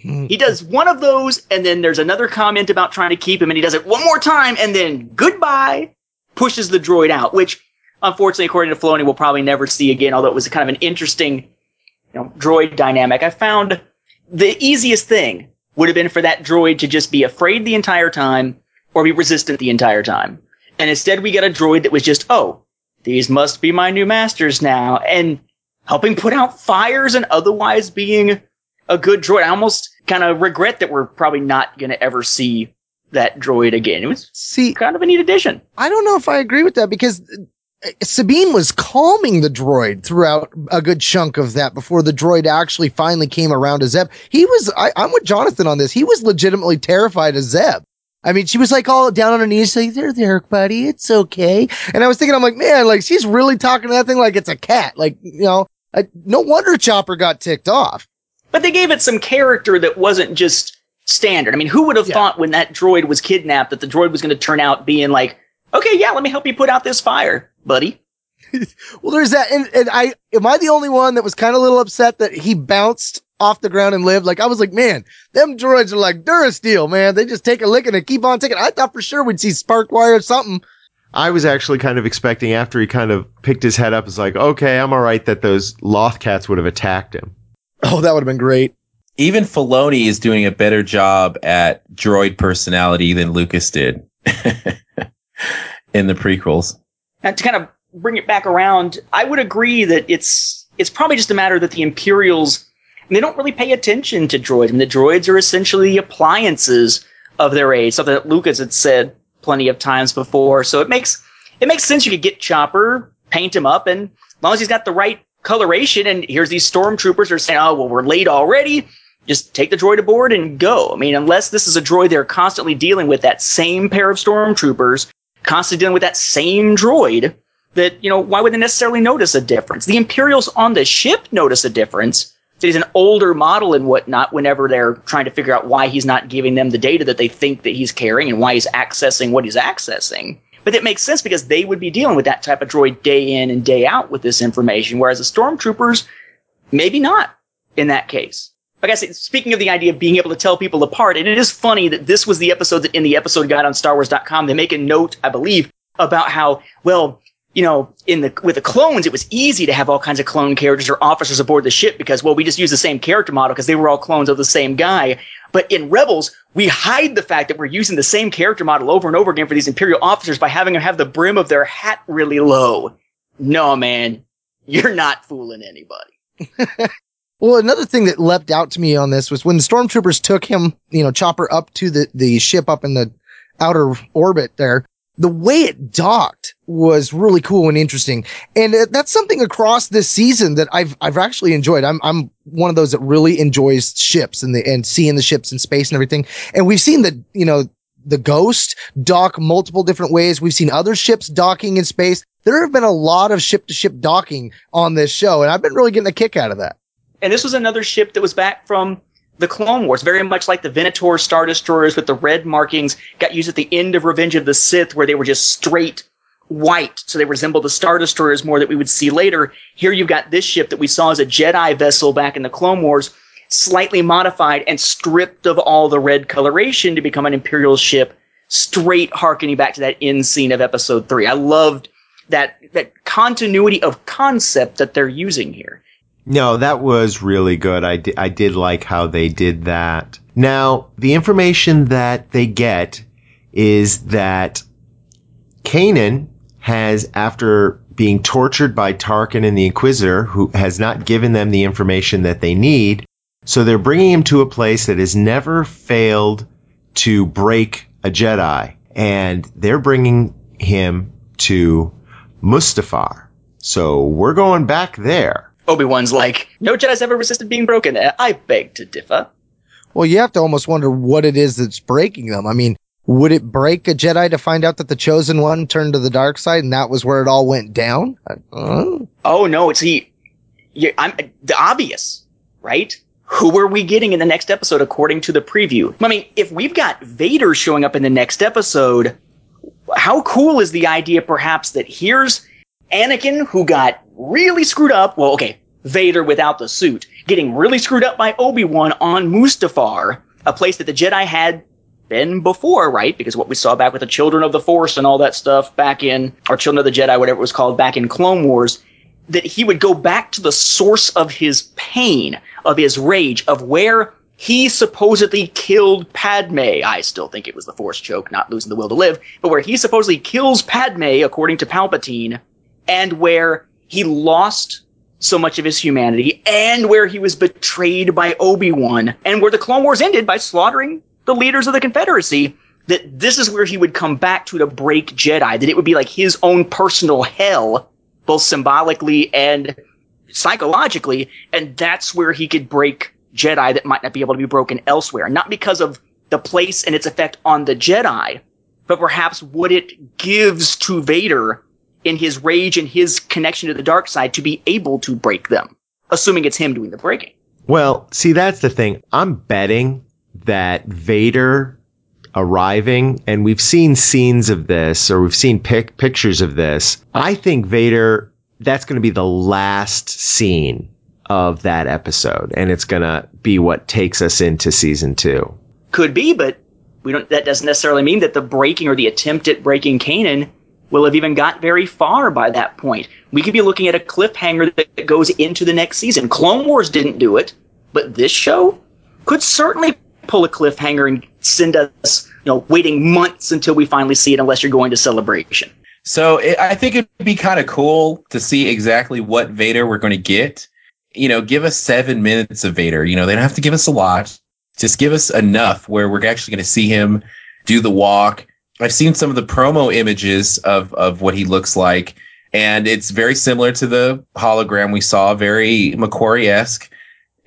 Mm. He does one of those, and then there's another comment about trying to keep him, and he does it one more time, and then goodbye, pushes the droid out, which unfortunately, according to Filoni, we'll probably never see again, although it was kind of an interesting you know, droid dynamic. I found the easiest thing would have been for that droid to just be afraid the entire time or be resistant the entire time. And instead we get a droid that was just, oh, these must be my new masters now, and helping put out fires and otherwise being a good droid. I almost kind of regret that we're probably not going to ever see that droid again. It was See, kind of a neat addition. I don't know if I agree with that because uh, Sabine was calming the droid throughout a good chunk of that before the droid actually finally came around to Zeb. He was, I, I'm with Jonathan on this. He was legitimately terrified of Zeb. I mean, she was like all down on her knees, like, there, there, buddy, it's okay. And I was thinking, I'm like, man, like she's really talking to that thing like it's a cat. Like, you know, I, no wonder Chopper got ticked off. But they gave it some character that wasn't just standard. I mean, who would have Yeah. thought when that droid was kidnapped that the droid was going to turn out being like, okay, yeah, let me help you put out this fire, buddy. Well, there's that. And, and I, am I the only one that was kind of a little upset that he bounced off the ground and lived? Like, I was like, man, them droids are like Durasteel, man. They just take a lick and they keep on taking. I thought for sure we'd see spark wire or something. I was actually kind of expecting after he kind of picked his head up, it's like, okay, I'm all right that those Loth cats would have attacked him. Oh, that would have been great. Even Filoni is doing a better job at droid personality than Lucas did in the prequels. And to kind of bring it back around, I would agree that it's it's probably just a matter that the Imperials they don't really pay attention to droids. I mean, the droids are essentially the appliances of their age, something that Lucas had said plenty of times before. So it makes it makes sense you could get Chopper, paint him up, and as long as he's got the right coloration, and here's these stormtroopers are saying, "Oh, well, we're late already." Just take the droid aboard and go. I mean, unless this is a droid they're constantly dealing with that same pair of stormtroopers, constantly dealing with that same droid, that, you know, why would they necessarily notice a difference? The Imperials on the ship notice a difference. He's an older model and whatnot whenever they're trying to figure out why he's not giving them the data that they think that he's carrying and why he's accessing what he's accessing. But it makes sense because they would be dealing with that type of droid day in and day out with this information, whereas the stormtroopers, maybe not in that case. Like I said, speaking of the idea of being able to tell people apart, and it is funny that this was the episode that in the episode guide on StarWars.com, they make a note, I believe, about how, well, you know, in the with the clones, it was easy to have all kinds of clone characters or officers aboard the ship because, well, we just use the same character model because they were all clones of the same guy. But in Rebels, we hide the fact that we're using the same character model over and over again for these Imperial officers by having them have the brim of their hat really low. No, man, you're not fooling anybody. Well, another thing that leapt out to me on this was when the stormtroopers took him, you know, Chopper up to the, the ship up in the outer orbit there. The way it docked was really cool and interesting. And that's something across this season that I've, I've actually enjoyed. I'm, I'm one of those that really enjoys ships and the, and seeing the ships in space and everything. And we've seen the, you know, the Ghost dock multiple different ways. We've seen other ships docking in space. There have been a lot of ship to ship docking on this show, and I've been really getting a kick out of that. And this was another ship that was back from the Clone Wars, very much like the Venator Star Destroyers with the red markings, got used at the end of Revenge of the Sith, where they were just straight white, so they resemble the Star Destroyers more that we would see later. Here you've got this ship that we saw as a Jedi vessel back in the Clone Wars, slightly modified and stripped of all the red coloration to become an Imperial ship, straight harkening back to that end scene of Episode Three. I loved that that continuity of concept that they're using here. No, that was really good. I I did like how they did that. Now, the information that they get is that Kanan has, after being tortured by Tarkin and the Inquisitor, who has not given them the information that they need, so they're bringing him to a place that has never failed to break a Jedi, and they're bringing him to Mustafar. So we're going back there. Obi-Wan's like, no Jedi's ever resisted being broken. I beg to differ. Well, you have to almost wonder what it is that's breaking them. I mean, would it break a Jedi to find out that the chosen one turned to the dark side and that was where it all went down? Oh no, it's he. Yeah, I'm the obvious, right? Who are we getting in the next episode according to the preview? I mean, if we've got Vader showing up in the next episode, how cool is the idea perhaps that here's Anakin who got really screwed up. Well, okay, Vader without the suit, getting really screwed up by Obi-Wan on Mustafar, a place that the Jedi had been before, right? Because what we saw back with the Children of the Force and all that stuff back in, or Children of the Jedi, whatever it was called back in Clone Wars, that he would go back to the source of his pain, of his rage, of where he supposedly killed Padme. I still think it was the Force choke, not losing the will to live, but where he supposedly kills Padme, according to Palpatine, and where he lost so much of his humanity, and where he was betrayed by Obi-Wan, and where the Clone Wars ended by slaughtering the leaders of the Confederacy, that this is where he would come back to to break Jedi, that it would be like his own personal hell, both symbolically and psychologically, and that's where he could break Jedi that might not be able to be broken elsewhere. Not because of the place and its effect on the Jedi, but perhaps what it gives to Vader in his rage and his connection to the dark side to be able to break them, assuming it's him doing the breaking. Well, see, that's the thing. I'm betting that Vader arriving, and we've seen scenes of this, or we've seen pic- pictures of this. I think Vader, that's going to be the last scene of that episode, and it's going to be what takes us into season two. Could be, but we don't. That doesn't necessarily mean that the breaking or the attempt at breaking Kanan will have even got very far by that point. We could be looking at a cliffhanger that goes into the next season. Clone Wars didn't do it, but this show could certainly pull a cliffhanger and send us, you know, waiting months until we finally see it, unless you're going to Celebration. So it, I think it'd be kind of cool to see exactly what Vader we're going to get. You know, give us seven minutes of Vader. You know, they don't have to give us a lot. Just give us enough where we're actually going to see him do the walk. I've seen some of the promo images of of what he looks like, and it's very similar to the hologram we saw, very McQuarrie esque.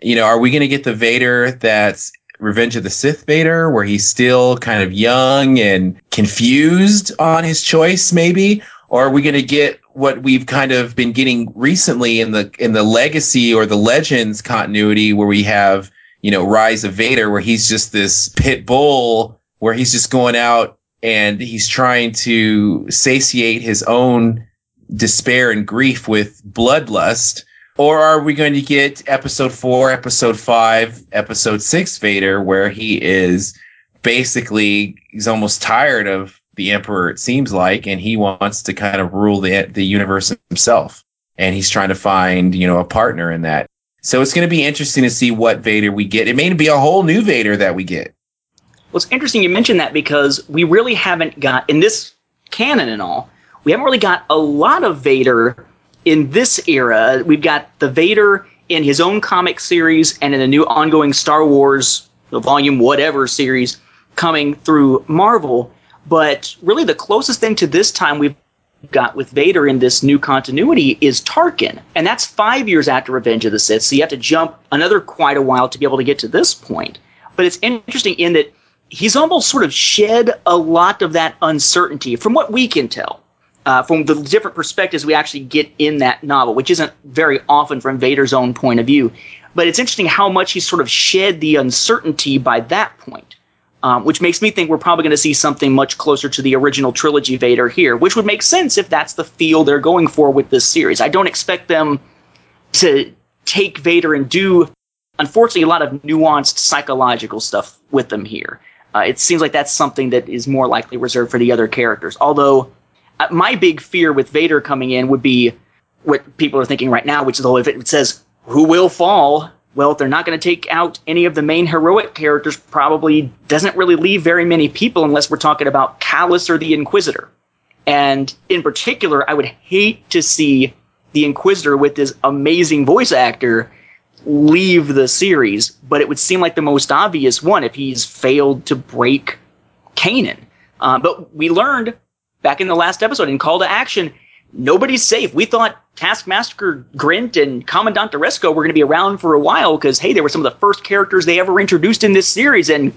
You know, are we going to get the Vader that's Revenge of the Sith Vader, where he's still kind of young and confused on his choice, maybe? Or are we going to get what we've kind of been getting recently in the in the legacy or the legends continuity, where we have you know Rise of Vader, where he's just this pit bull, where he's just going out and he's trying to satiate his own despair and grief with bloodlust or are we going to get episode four, episode five, episode six Vader, where he is basically he's almost tired of the Emperor, it seems like, and he wants to kind of rule the the universe himself. And he's trying to find, you know, a partner in that. So it's going to be interesting to see what Vader we get. It may be a whole new Vader that we get. Well, it's interesting you mentioned that because we really haven't got in this canon and all. We haven't really got a lot of Vader in this era, we've got the Vader in his own comic series and in the new ongoing Star Wars the volume whatever series coming through Marvel. But really, the closest thing to this time we've got with Vader in this new continuity is Tarkin, and that's five years after Revenge of the Sith. So you have to jump another quite a while to be able to get to this point. But it's interesting in that he's almost sort of shed a lot of that uncertainty from what we can tell uh, from the different perspectives we actually get in that novel, which isn't very often from Vader's own point of view. But it's interesting how much he's sort of shed the uncertainty by that point, um, which makes me think we're probably going to see something much closer to the original trilogy Vader here, which would make sense if that's the feel they're going for with this series. I don't expect them to take Vader and do, unfortunately, a lot of nuanced psychological stuff with them here. Uh, it seems like that's something that is more likely reserved for the other characters. Although uh, my big fear with Vader coming in would be what people are thinking right now, which is, oh, if it says who will fall, well, if they're not going to take out any of the main heroic characters, probably doesn't really leave very many people unless we're talking about Kallus or the Inquisitor. And in particular, I would hate to see the Inquisitor with this amazing voice actor leave the series, but it would seem like the most obvious one if he's failed to break Kanan. Uh, but we learned back in the last episode in Call to Action, nobody's safe. We thought Taskmaster Grint and Commandant Aresko were going to be around for a while because, hey, they were some of the first characters they ever introduced in this series, and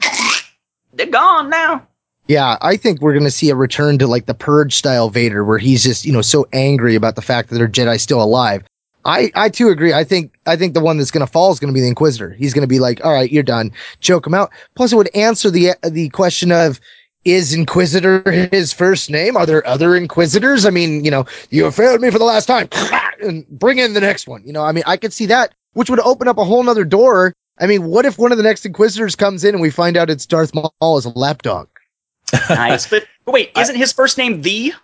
they're gone now. Yeah, I think we're going to see a return to like the Purge style Vader, where he's just you know so angry about the fact that their Jedi still alive. I I too agree. I think I think the one that's going to fall is going to be the Inquisitor. He's going to be like, all right, you're done, choke him out. Plus, it would answer the the question of is Inquisitor his first name? Are there other Inquisitors? I mean, you know, you have failed me for the last time, and bring in the next one. You know, I mean, I could see that, which would open up a whole nother door. I mean, what if one of the next Inquisitors comes in and we find out it's Darth Maul as a lapdog? nice. But, but wait, isn't his first name the?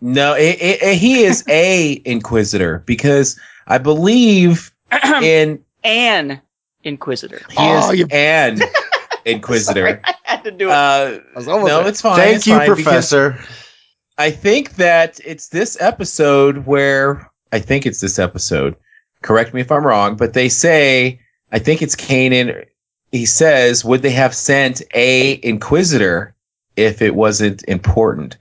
No, it, it, it- he is a Inquisitor because I believe in An Inquisitor. he Oh, is you- an Inquisitor. I had to do it. Uh, was no, there. it's fine. Thank it's you, fine Professor. I think that it's this episode where I think it's this episode. Correct me if I'm wrong, but they say I think it's Kanan. He says, "Would they have sent a Inquisitor if it wasn't important?"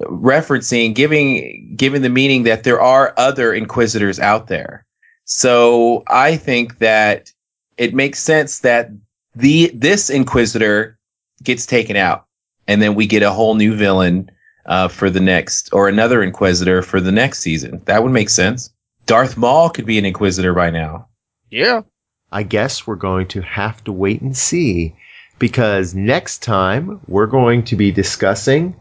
Referencing, giving, giving the meaning that there are other Inquisitors out there. So I think that it makes sense that the this Inquisitor gets taken out, and then we get a whole new villain uh, for the next, or another Inquisitor for the next season. That would make sense. Darth Maul could be an Inquisitor by now. Yeah. I guess we're going to have to wait and see because next time we're going to be discussing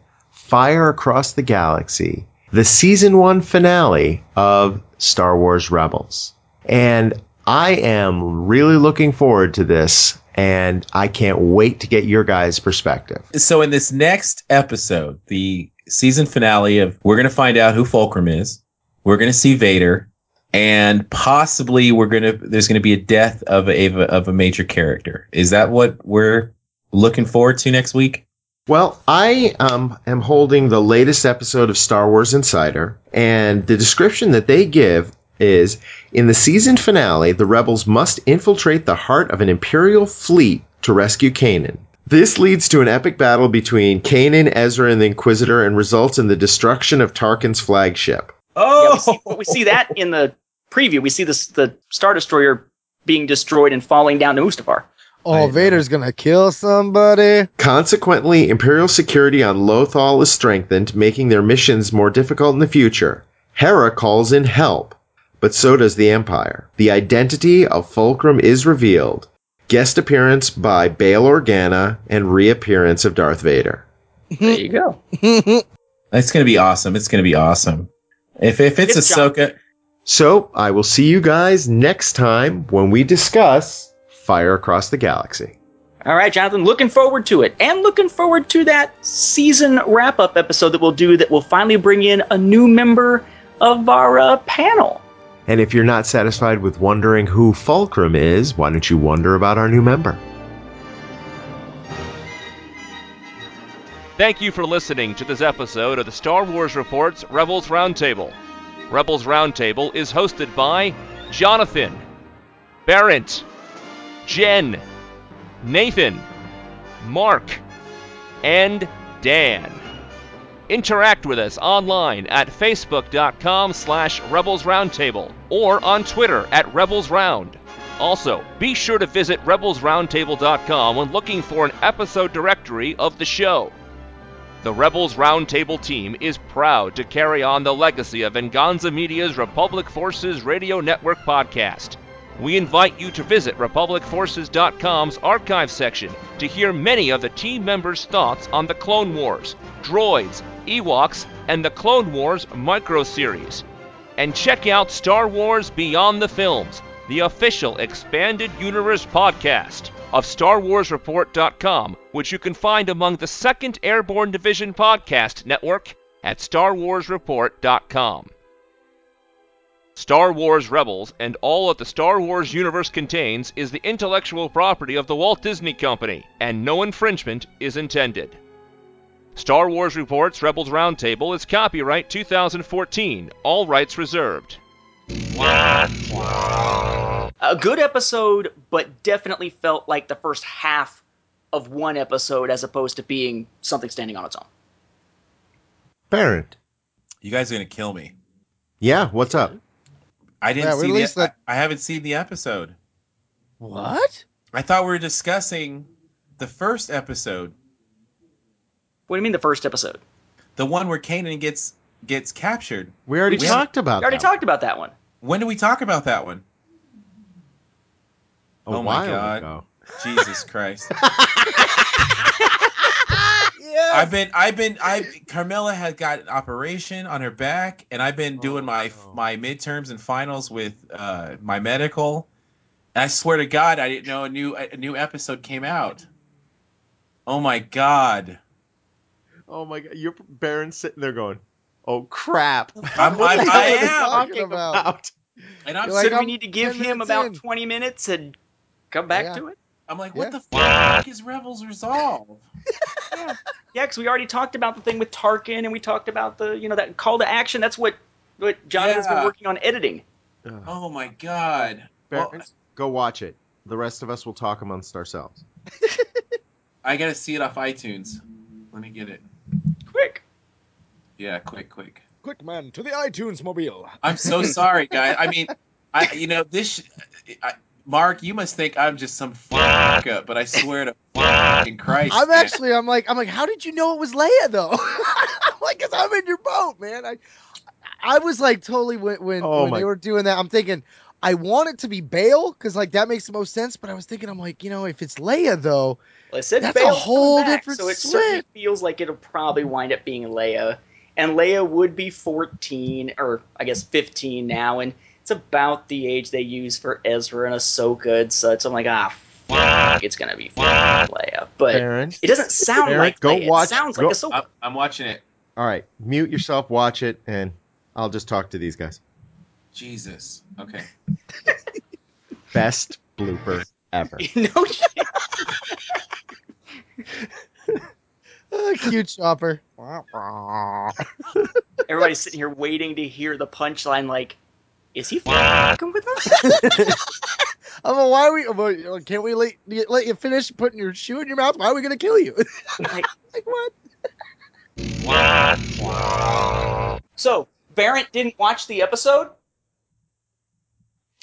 Fire Across the Galaxy, the season one finale of Star Wars Rebels. And I am really looking forward to this and I can't wait to get your guys' perspective. So in this next episode, the season finale of, we're going to find out who Fulcrum is. We're going to see Vader, and possibly we're going to there's going to be a death of a of a major character. Is that what we're looking forward to next week? Well, I um, am holding the latest episode of Star Wars Insider, and the description that they give is in the season finale, the rebels must infiltrate the heart of an Imperial fleet to rescue Kanan. This leads to an epic battle between Kanan, Ezra, and the Inquisitor and results in the destruction of Tarkin's flagship. Yeah, Oh, we, see, we see that in the preview. We see this the Star Destroyer being destroyed and falling down to Mustafar. Oh, Vader's gonna kill somebody. Consequently, Imperial security on Lothal is strengthened, making their missions more difficult in the future. Hera calls in help, but so does the Empire. The identity of Fulcrum is revealed. Guest appearance by Bail Organa and reappearance of Darth Vader. There you go. it's going to be awesome. It's going to be awesome. If if it's Good job. Ahsoka, So, I will see you guys next time when we discuss Fire Across the Galaxy. All right, Jonathan, looking forward to it. And looking forward to that season wrap up episode that we'll do that will finally bring in a new member of our uh, panel. And if you're not satisfied with wondering who Fulcrum is, why don't you wonder about our new member? Thank you for listening to this episode of the Star Wars Reports Rebels Roundtable. Rebels Roundtable is hosted by Jonathan, Barrett, Jen, Nathan, Mark, and Dan. Interact with us online at facebook.com slash Rebels Roundtable or on Twitter at Rebels Round. Also, be sure to visit rebelsroundtable.com when looking for an episode directory of the show. The Rebels Roundtable team is proud to carry on the legacy of Venganza Media's Republic Forces Radio Network podcast. We invite you to visit RepublicForces.com's archive section to hear many of the team members' thoughts on the Clone Wars, droids, Ewoks, and the Clone Wars micro series. And check out Star Wars Beyond the Films, the official expanded universe podcast of StarWarsReport.com, which you can find among the Second Airborne Division podcast network at StarWarsReport.com. Star Wars Rebels and all that the Star Wars universe contains is the intellectual property of the Walt Disney Company, and no infringement is intended. Star Wars Reports Rebels Roundtable is copyright 2014, all rights reserved. A good episode, but definitely felt like the first half of one episode as opposed to being something standing on its own. Barrett. you guys are going to kill me. Yeah, what's up? I didn't Yeah, see release the. that- I, I haven't seen the episode. What? I thought we were discussing the first episode, What do you mean the first episode? the one where Kanan gets gets captured. We already We talked about We already that talked about that one. When did we talk about that one? a Oh my while God. ago. Jesus Christ! Yes. I've been, I've been, I Carmela has got an operation on her back, and I've been doing my no. my midterms and finals with uh, my medical. And I swear to God, I didn't know a new a new episode came out. Oh my God! Oh my god, you're Baron's sitting there going, "Oh crap!" I'm, What I'm, the I hell is am, talking talking about? about? and I'm You're like, so we I'm need to give him about in. 20 minutes and come back Yeah. to it? I'm like, what Yeah. the fuck is Rebels Resolve? Yeah, because we already talked about the thing with Tarkin, and we talked about the you know that call to action. That's what what Jonathan's been working on editing. Ugh. Oh my God! Well, go watch it. The rest of us will talk amongst ourselves. I gotta see it off iTunes. Let me get it. Quick, Yeah, quick, quick. Quick man to the iTunes mobile. I'm so sorry, guys. I mean, I you know this. I, Mark, you must think I'm just some fuck up, but I swear to fucking Christ, I'm man. actually, I'm like, I'm like, how did you know it was Leia though? I'm like, cause I'm in your boat, man. I, I was like totally when when, Oh when my- they were doing that. I'm thinking, I want it to be Bail because like that makes the most sense. But I was thinking, I'm like, you know, if it's Leia though, well, it said That's a whole coming back, different so it certainly feels like it'll probably wind up being Leia, and Leia would be 14 or I guess 15 now, and it's about the age they use for Ezra and Ahsoka and such. I'm like, ah, fuck, it's gonna be Leia, but Baron, it doesn't sound Baron, like go Leia. watch- It sounds go- like Ahsoka. I'm, I'm watching it. all right, mute yourself, watch it, and I'll just talk to these guys. Jesus. Okay. Best blooper ever. no shit. uh, cute chopper. Everybody's sitting here waiting to hear the punchline. Like, is he fucking with us? I'm like, why are we? I'm like, oh, Can't we let, let you finish putting your shoe in your mouth? Why are we gonna kill you? Like, like what? So Barrett didn't watch the episode.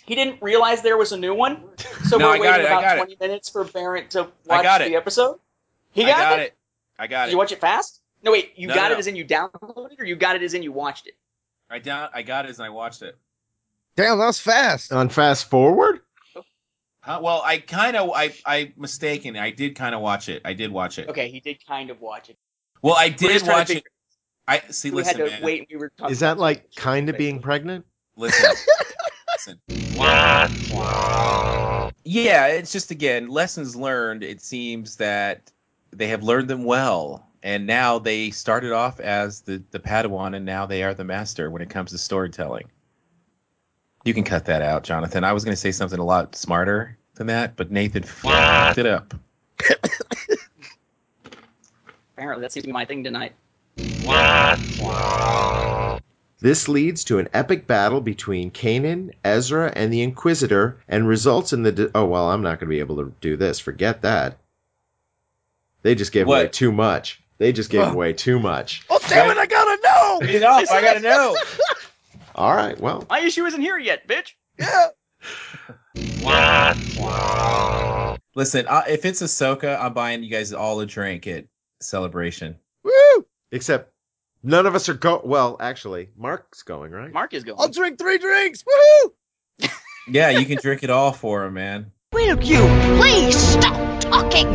He didn't realize there was a new one. So No, we're I got waiting it, about got it. twenty minutes for Barrett to I watch got the it. episode. He I got, got it? it. I got Did it. you watch it fast? No, wait. You No, got no, it as in you downloaded, it or you got it as in you watched it? I down. I got it as I watched it. Damn, that was fast. On fast forward, Huh? Well, I kind of. I. I mistaken. I did kind of watch it. I did watch it. Okay, he did kind of watch it. Well, I did just trying to watch it. I see. We Listen, had to man. wait. We were talking is that like kind of being pregnant? Listen. listen. Yeah, it's just again lessons learned. It seems that they have learned them well, and now they started off as the the Padawan, and now they are the master when it comes to storytelling. You can cut that out, Jonathan. I was going to say something a lot smarter than that, but Nathan fucked it up. Apparently, that seems to be my thing tonight. This leads to an epic battle between Kanan, Ezra, and the Inquisitor, and results in the. De- oh well, I'm not going to be able to do this. Forget that. They just gave away too much. They just gave Ugh. away too much. Oh damn it! I gotta know. You know, I got to know. All right, well, My issue isn't here yet, bitch. Yeah. Listen, uh, if it's Ahsoka, I'm buying you guys all a drink at Celebration. Woo! except none of us are going. Well, actually, Mark's going right. Mark is going. I'll drink three drinks. Woohoo! Yeah, you can drink it all for him, man. Will you please stop talking?